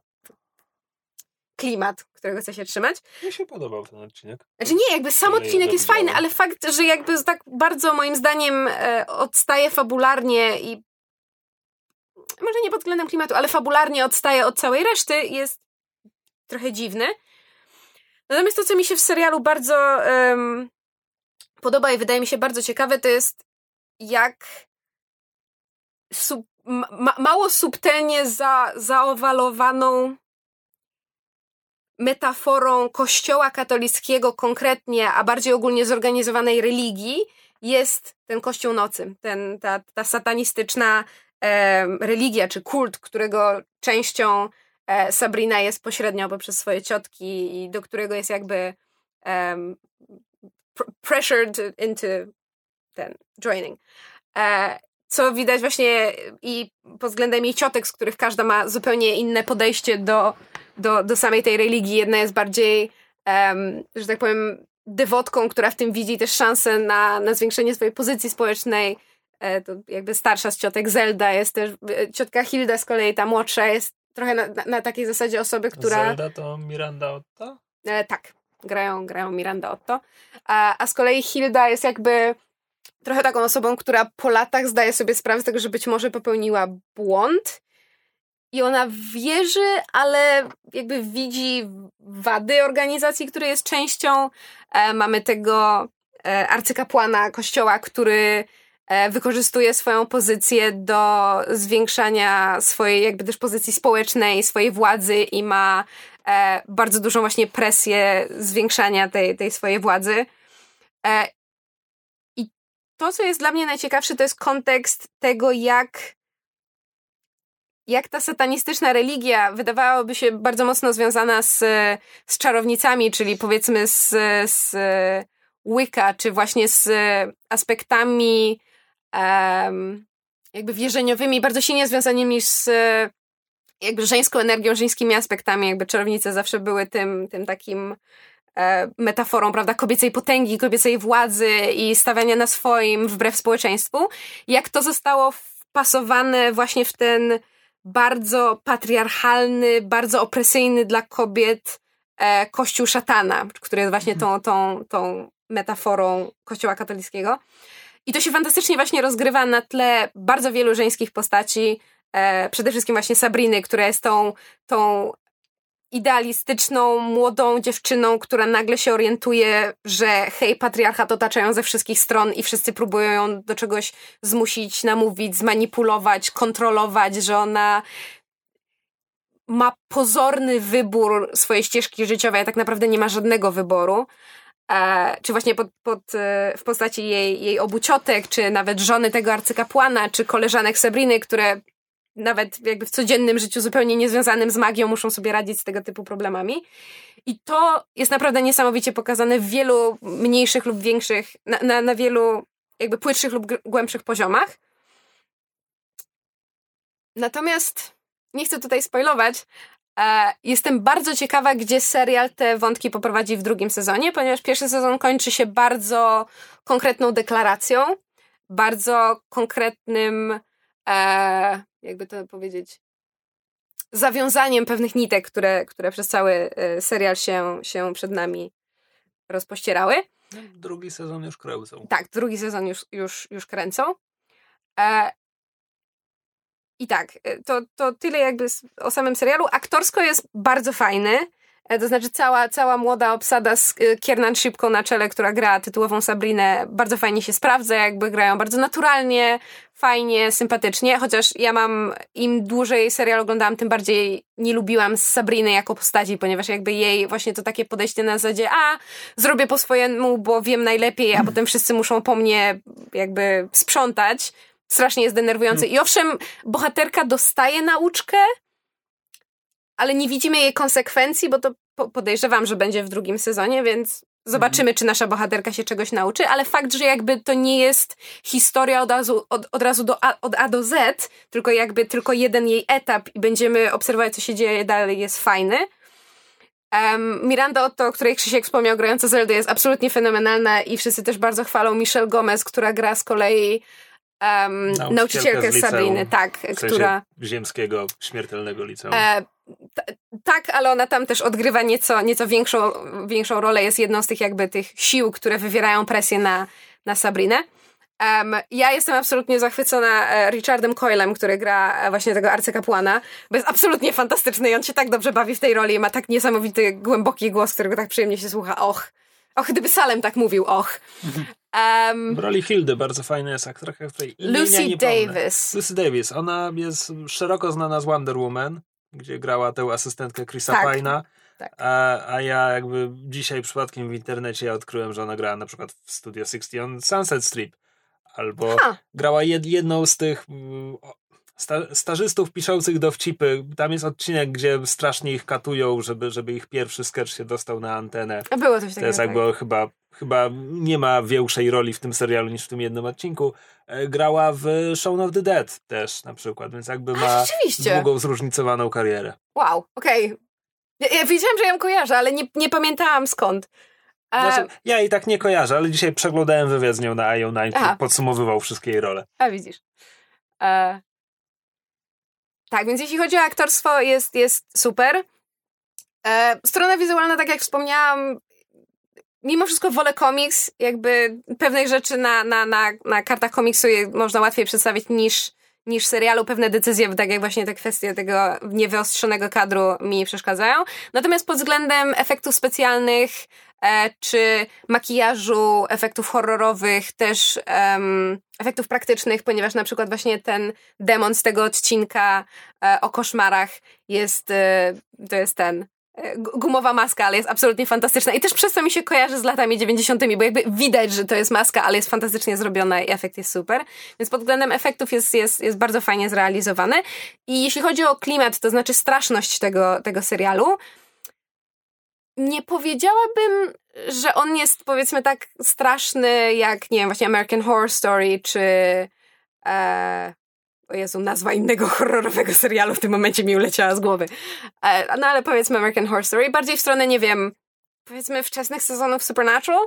klimat, którego chce się trzymać. Mi się podobał ten odcinek. Znaczy nie, jakby sam odcinek jest fajny, ale fakt, że jakby tak bardzo moim zdaniem e, odstaje fabularnie i może nie pod względem klimatu, ale fabularnie odstaje od całej reszty jest trochę dziwny. Natomiast to, co mi się w serialu bardzo um, podoba i wydaje mi się bardzo ciekawe, to jest jak sub, ma, mało subtelnie za, zaowalowaną metaforą kościoła katolickiego konkretnie, a bardziej ogólnie zorganizowanej religii, jest ten kościół nocy, ten, ta, ta satanistyczna e, religia czy kult, którego częścią e, Sabrina jest pośrednio poprzez swoje ciotki i do którego jest jakby um, pressured into ten joining. E, co widać właśnie i pod względem jej ciotek, z których każda ma zupełnie inne podejście do do, do samej tej religii. Jedna jest bardziej, um, że tak powiem, dewotką, która w tym widzi też szansę na, na zwiększenie swojej pozycji społecznej. E, to jakby starsza z ciotek Zelda jest też, e, ciotka Hilda z kolei, ta młodsza jest trochę na, na, na takiej zasadzie osoby, która... Zelda to Miranda Otto? E, tak, grają, grają Miranda Otto. A, a z kolei Hilda jest jakby trochę taką osobą, która po latach zdaje sobie sprawę z tego, że być może popełniła błąd i ona wierzy, ale jakby widzi wady organizacji, której jest częścią. E, mamy tego e, arcykapłana kościoła, który e, wykorzystuje swoją pozycję do zwiększania swojej jakby też pozycji społecznej, swojej władzy i ma e, bardzo dużą właśnie presję zwiększania tej, tej swojej władzy. E, I to, co jest dla mnie najciekawsze, to jest kontekst tego, jak jak ta satanistyczna religia wydawałaby się bardzo mocno związana z, z czarownicami, czyli powiedzmy z, z Wicca, czy właśnie z aspektami um, jakby wierzeniowymi, bardzo silnie związanymi z jakby żeńską energią, żeńskimi aspektami, jakby czarownice zawsze były tym, tym takim e, metaforą, prawda, kobiecej potęgi, kobiecej władzy i stawiania na swoim wbrew społeczeństwu. Jak to zostało wpasowane właśnie w ten bardzo patriarchalny, bardzo opresyjny dla kobiet e, kościół szatana, który jest właśnie tą, tą, tą metaforą kościoła katolickiego. I to się fantastycznie właśnie rozgrywa na tle bardzo wielu żeńskich postaci, e, przede wszystkim właśnie Sabriny, która jest tą, tą idealistyczną, młodą dziewczyną, która nagle się orientuje, że hej, patriarchat otaczają ze wszystkich stron i wszyscy próbują ją do czegoś zmusić, namówić, zmanipulować, kontrolować, że ona ma pozorny wybór swojej ścieżki życiowej, a tak naprawdę nie ma żadnego wyboru. E, czy właśnie pod, pod, e, w postaci jej, jej obu ciotek, czy nawet żony tego arcykapłana, czy koleżanek Sabriny, które nawet jakby w codziennym życiu zupełnie niezwiązanym z magią muszą sobie radzić z tego typu problemami. I to jest naprawdę niesamowicie pokazane w wielu mniejszych lub większych, na, na, na wielu jakby płytszych lub głębszych poziomach. Natomiast nie chcę tutaj spoilować. E, jestem bardzo ciekawa, gdzie serial te wątki poprowadzi w drugim sezonie, ponieważ pierwszy sezon kończy się bardzo konkretną deklaracją, bardzo konkretnym e, jakby to powiedzieć, zawiązaniem pewnych nitek, które, które przez cały e, serial się, się przed nami rozpościerały. Drugi sezon już kręcą. Tak, drugi sezon już, już, już kręcą. E, I tak, e, to, to tyle jakby o samym serialu. Aktorsko jest bardzo fajny. E, to znaczy cała, cała młoda obsada z e, Kiernan Szybką na czele, która gra tytułową Sabrinę, bardzo fajnie się sprawdza, jakby grają bardzo naturalnie, fajnie, sympatycznie, chociaż ja mam, im dłużej serial oglądałam, tym bardziej nie lubiłam Sabriny jako postaci, ponieważ jakby jej właśnie to takie podejście na zasadzie, a zrobię po swojemu, bo wiem najlepiej, a potem wszyscy muszą po mnie jakby sprzątać, strasznie jest denerwujące. I owszem, bohaterka dostaje nauczkę, ale nie widzimy jej konsekwencji, bo to podejrzewam, że będzie w drugim sezonie, więc zobaczymy, mhm. czy nasza bohaterka się czegoś nauczy, ale fakt, że jakby to nie jest historia od razu, od, od razu do A, od A do Z, tylko jakby tylko jeden jej etap i będziemy obserwować, co się dzieje dalej, jest fajny. Um, Miranda Otto, o której Krzysiek wspomniał, grająca Zelda, jest absolutnie fenomenalna i wszyscy też bardzo chwalą Michelle Gomez, która gra z kolei um, nauczycielkę z Sabiny, tak, w sensie która... ziemskiego, śmiertelnego liceum. E, tak, ale ona tam też odgrywa nieco, nieco większą, większą rolę, jest jedną z tych jakby tych sił, które wywierają presję na, na Sabrinę. Um, ja jestem absolutnie zachwycona e, Richardem Coylem, który gra e, właśnie tego arcykapłana, bo jest absolutnie fantastyczny i on się tak dobrze bawi w tej roli, ma tak niesamowity, głęboki głos, którego tak przyjemnie się słucha. Och, och, gdyby Salem tak mówił, och. Um, w roli Hildy bardzo fajna jest aktorka, której Lucy Davis. Lucy Davis. Ona jest szeroko znana z Wonder Woman, gdzie grała tę asystentkę Chrisa tak. Pine'a. Tak. A, a ja jakby dzisiaj przypadkiem w internecie ja odkryłem, że ona grała na przykład w Studio 60 on Sunset Strip. Albo grała jed, jedną z tych mm, sta, stażystów piszących dowcipy. Tam jest odcinek, gdzie strasznie ich katują, żeby, żeby ich pierwszy sketch się dostał na antenę. A było coś takiego. To jest jakby tak. chyba, chyba nie ma większej roli w tym serialu niż w tym jednym odcinku. E, grała w Shaun of the Dead też na przykład, więc jakby ma długą, zróżnicowaną karierę. Wow, okej. Okay. Ja, ja wiedziałam, że ją kojarzę, ale nie, nie pamiętałam skąd. Znaczy, ja i tak nie kojarzę, ale dzisiaj przeglądałem wywiad z nią na IO9, który podsumowywał wszystkie jej role. A widzisz. E... Tak, więc jeśli chodzi o aktorstwo, jest, jest super. E... Strona wizualna, tak jak wspomniałam, mimo wszystko wolę komiks, jakby pewnej rzeczy na, na, na, na kartach komiksu można łatwiej przedstawić niż, niż serialu. Pewne decyzje, tak jak właśnie te kwestie tego niewyostrzonego kadru mi przeszkadzają. Natomiast pod względem efektów specjalnych, e, czy makijażu, efektów horrorowych, też um, efektów praktycznych, ponieważ na przykład właśnie ten demon z tego odcinka e, o koszmarach jest, e, to jest ten gumowa maska, ale jest absolutnie fantastyczna i też przez to mi się kojarzy z latami 90., bo jakby widać, że to jest maska, ale jest fantastycznie zrobiona i efekt jest super. Więc pod względem efektów jest, jest, jest bardzo fajnie zrealizowany. I jeśli chodzi o klimat, to znaczy straszność tego, tego serialu, nie powiedziałabym, że on jest powiedzmy tak straszny jak, nie wiem, właśnie American Horror Story czy e, o Jezu, nazwa innego horrorowego serialu w tym momencie mi uleciała z głowy. E, no ale powiedzmy American Horror Story, bardziej w stronę, nie wiem, powiedzmy wczesnych sezonów Supernatural.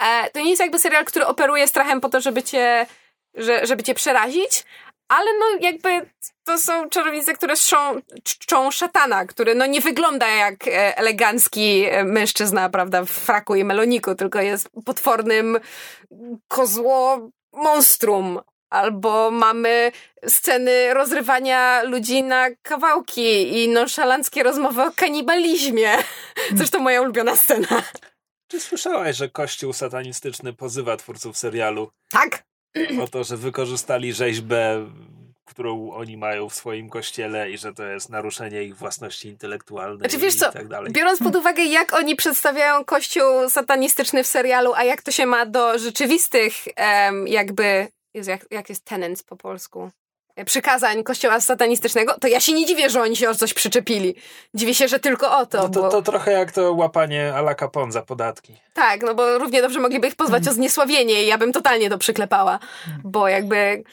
E, to nie jest jakby serial, który operuje strachem po to, żeby cię, że, żeby cię przerazić, ale no jakby to są czarownice, które czczą, czczą szatana, który no nie wygląda jak e, elegancki mężczyzna, prawda, w fraku i meloniku, tylko jest potwornym kozło monstrum albo mamy sceny rozrywania ludzi na kawałki i nonszalanckie rozmowy o kanibalizmie. Zresztą moja ulubiona scena. Czy słyszałaś, że kościół satanistyczny pozywa twórców serialu? Tak. O to, że wykorzystali rzeźbę, którą oni mają w swoim kościele i że to jest naruszenie ich własności intelektualnej znaczy, wiesz co, tak. Biorąc pod uwagę, jak oni przedstawiają kościół satanistyczny w serialu, a jak to się ma do rzeczywistych jakby Jezu, jak, jak jest tenens po polsku? Przykazań kościoła satanistycznego, to ja się nie dziwię, że oni się o coś przyczepili. Dziwię się, że tylko o to. No to, bo... to trochę jak to łapanie ala Capone za podatki. Tak, no bo równie dobrze mogliby ich pozwać mm. o zniesławienie i ja bym totalnie to przyklepała, mm. bo jakby...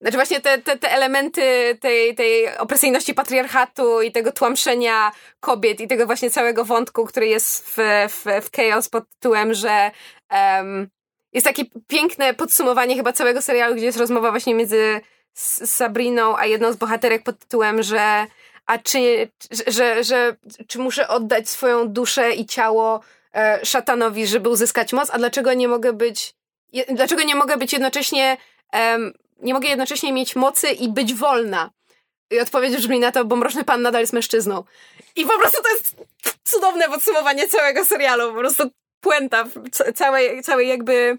Znaczy właśnie te, te, te elementy tej, tej opresyjności patriarchatu i tego tłamszenia kobiet i tego właśnie całego wątku, który jest w, w, w Chaos pod tytułem, że um, jest takie piękne podsumowanie chyba całego serialu, gdzie jest rozmowa właśnie między Sabriną a jedną z bohaterek pod tytułem, że a czy, że, że, czy muszę oddać swoją duszę i ciało e, szatanowi, żeby uzyskać moc, a dlaczego nie mogę być je, dlaczego nie mogę być jednocześnie nie mogę jednocześnie mieć mocy i być wolna. I odpowiedź brzmi na to, bo Mroczny Pan nadal jest mężczyzną. I po prostu to jest cudowne podsumowanie całego serialu. Po prostu puenta całej, całej jakby,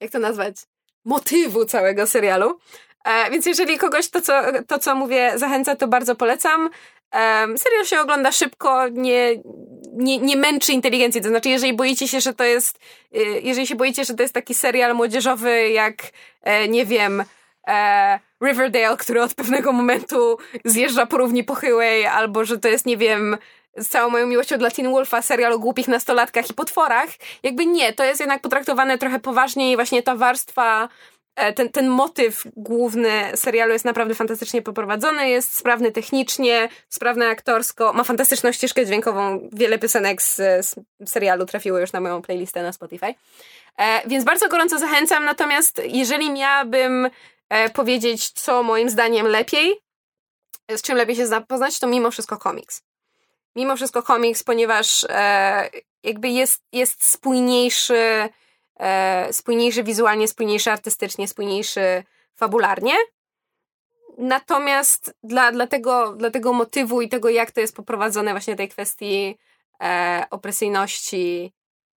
jak to nazwać, motywu całego serialu. E, więc jeżeli kogoś to co, to, co mówię, zachęca, to bardzo polecam. E, serial się ogląda szybko, nie, nie, nie męczy inteligencji. To znaczy, jeżeli boicie się, że to jest, e, jeżeli się boicie, że to jest taki serial młodzieżowy, jak, e, nie wiem, e, Riverdale, który od pewnego momentu zjeżdża po równi pochyłej, albo że to jest, nie wiem, z całą moją miłością dla Teen Wolfa serial o głupich nastolatkach i potworach. Jakby nie, to jest jednak potraktowane trochę poważniej właśnie ta warstwa e, ten, ten motyw główny serialu jest naprawdę fantastycznie poprowadzony, jest sprawny technicznie, sprawny aktorsko, ma fantastyczną ścieżkę dźwiękową. Wiele piosenek z, z serialu trafiło już na moją playlistę na Spotify. E, więc bardzo gorąco zachęcam, natomiast jeżeli miałabym e, powiedzieć, co moim zdaniem lepiej, z czym lepiej się zapoznać, to mimo wszystko komiks mimo wszystko komiks, ponieważ e, jakby jest, jest spójniejszy, e, spójniejszy wizualnie, spójniejszy artystycznie, spójniejszy fabularnie. Natomiast dla, dla, tego, dla tego motywu i tego, jak to jest poprowadzone, właśnie tej kwestii e, opresyjności,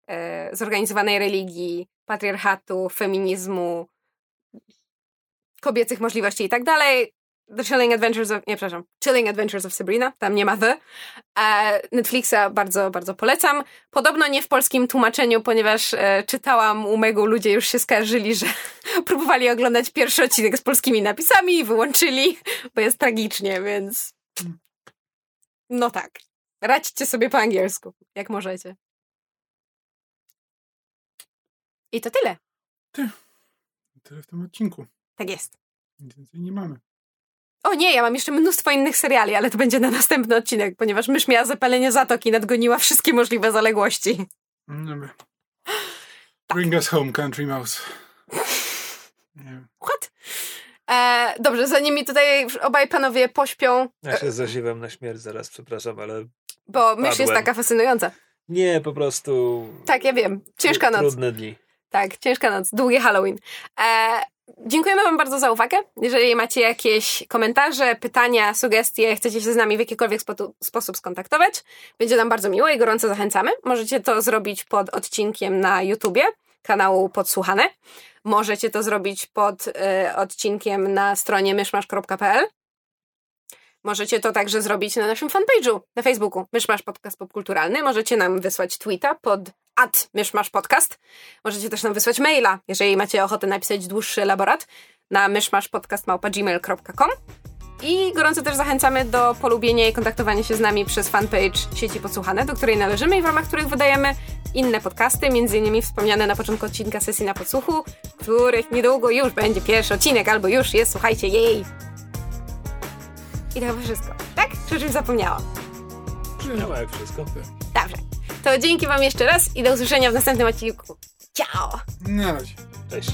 e, zorganizowanej religii, patriarchatu, feminizmu, kobiecych możliwości i tak dalej, The Chilling Adventures of, nie, przepraszam, Chilling Adventures of Sabrina, tam nie ma The. E, Netflixa bardzo, bardzo polecam. Podobno nie w polskim tłumaczeniu, ponieważ e, czytałam u Megu, ludzie już się skarżyli, że próbowali oglądać pierwszy odcinek z polskimi napisami i wyłączyli, bo jest tragicznie, więc no tak. Radźcie sobie po angielsku, jak możecie. I to tyle. Ty. Tyle w tym odcinku. Tak jest. Więcej nie mamy. O nie, ja mam jeszcze mnóstwo innych seriali, ale to będzie na następny odcinek, ponieważ mysz miała zapalenie zatoki, nadgoniła wszystkie możliwe zaległości. Dobra. Bring us home, country mouse. Nie. What? E, dobrze, zanim mi tutaj obaj panowie pośpią. Ja się zaziewam na śmierć zaraz, przepraszam, ale. Bo mysz jest taka fascynująca. Nie, po prostu. Tak, ja wiem. Ciężka noc. Trudne dni. Tak, ciężka noc. Długi Halloween. E, Dziękujemy Wam bardzo za uwagę. Jeżeli macie jakieś komentarze, pytania, sugestie, chcecie się z nami w jakikolwiek spo sposób skontaktować, będzie nam bardzo miło i gorąco zachęcamy. Możecie to zrobić pod odcinkiem na YouTubie kanału Podsłuchane. Możecie to zrobić pod y, odcinkiem na stronie myszmasz.pl. Możecie to także zrobić na naszym fanpage'u na Facebooku Myszmasz Podcast Popkulturalny. Możecie nam wysłać tweeta pod at Myszmasz Podcast. Możecie też nam wysłać maila, jeżeli macie ochotę napisać dłuższy elaborat na myszmaszpodcast.gmail.com i gorąco też zachęcamy do polubienia i kontaktowania się z nami przez fanpage sieci Podsłuchane, do której należymy i w ramach których wydajemy inne podcasty, między innymi wspomniane na początku odcinka sesji na podsłuchu, których niedługo już będzie pierwszy odcinek, albo już jest, słuchajcie, jej! I to chyba wszystko, tak? Czy czymś zapomniałam? Brzmiało jak wszystko. Dobrze. To dzięki Wam jeszcze raz i do usłyszenia w następnym odcinku. Ciao! Na razie. Cześć.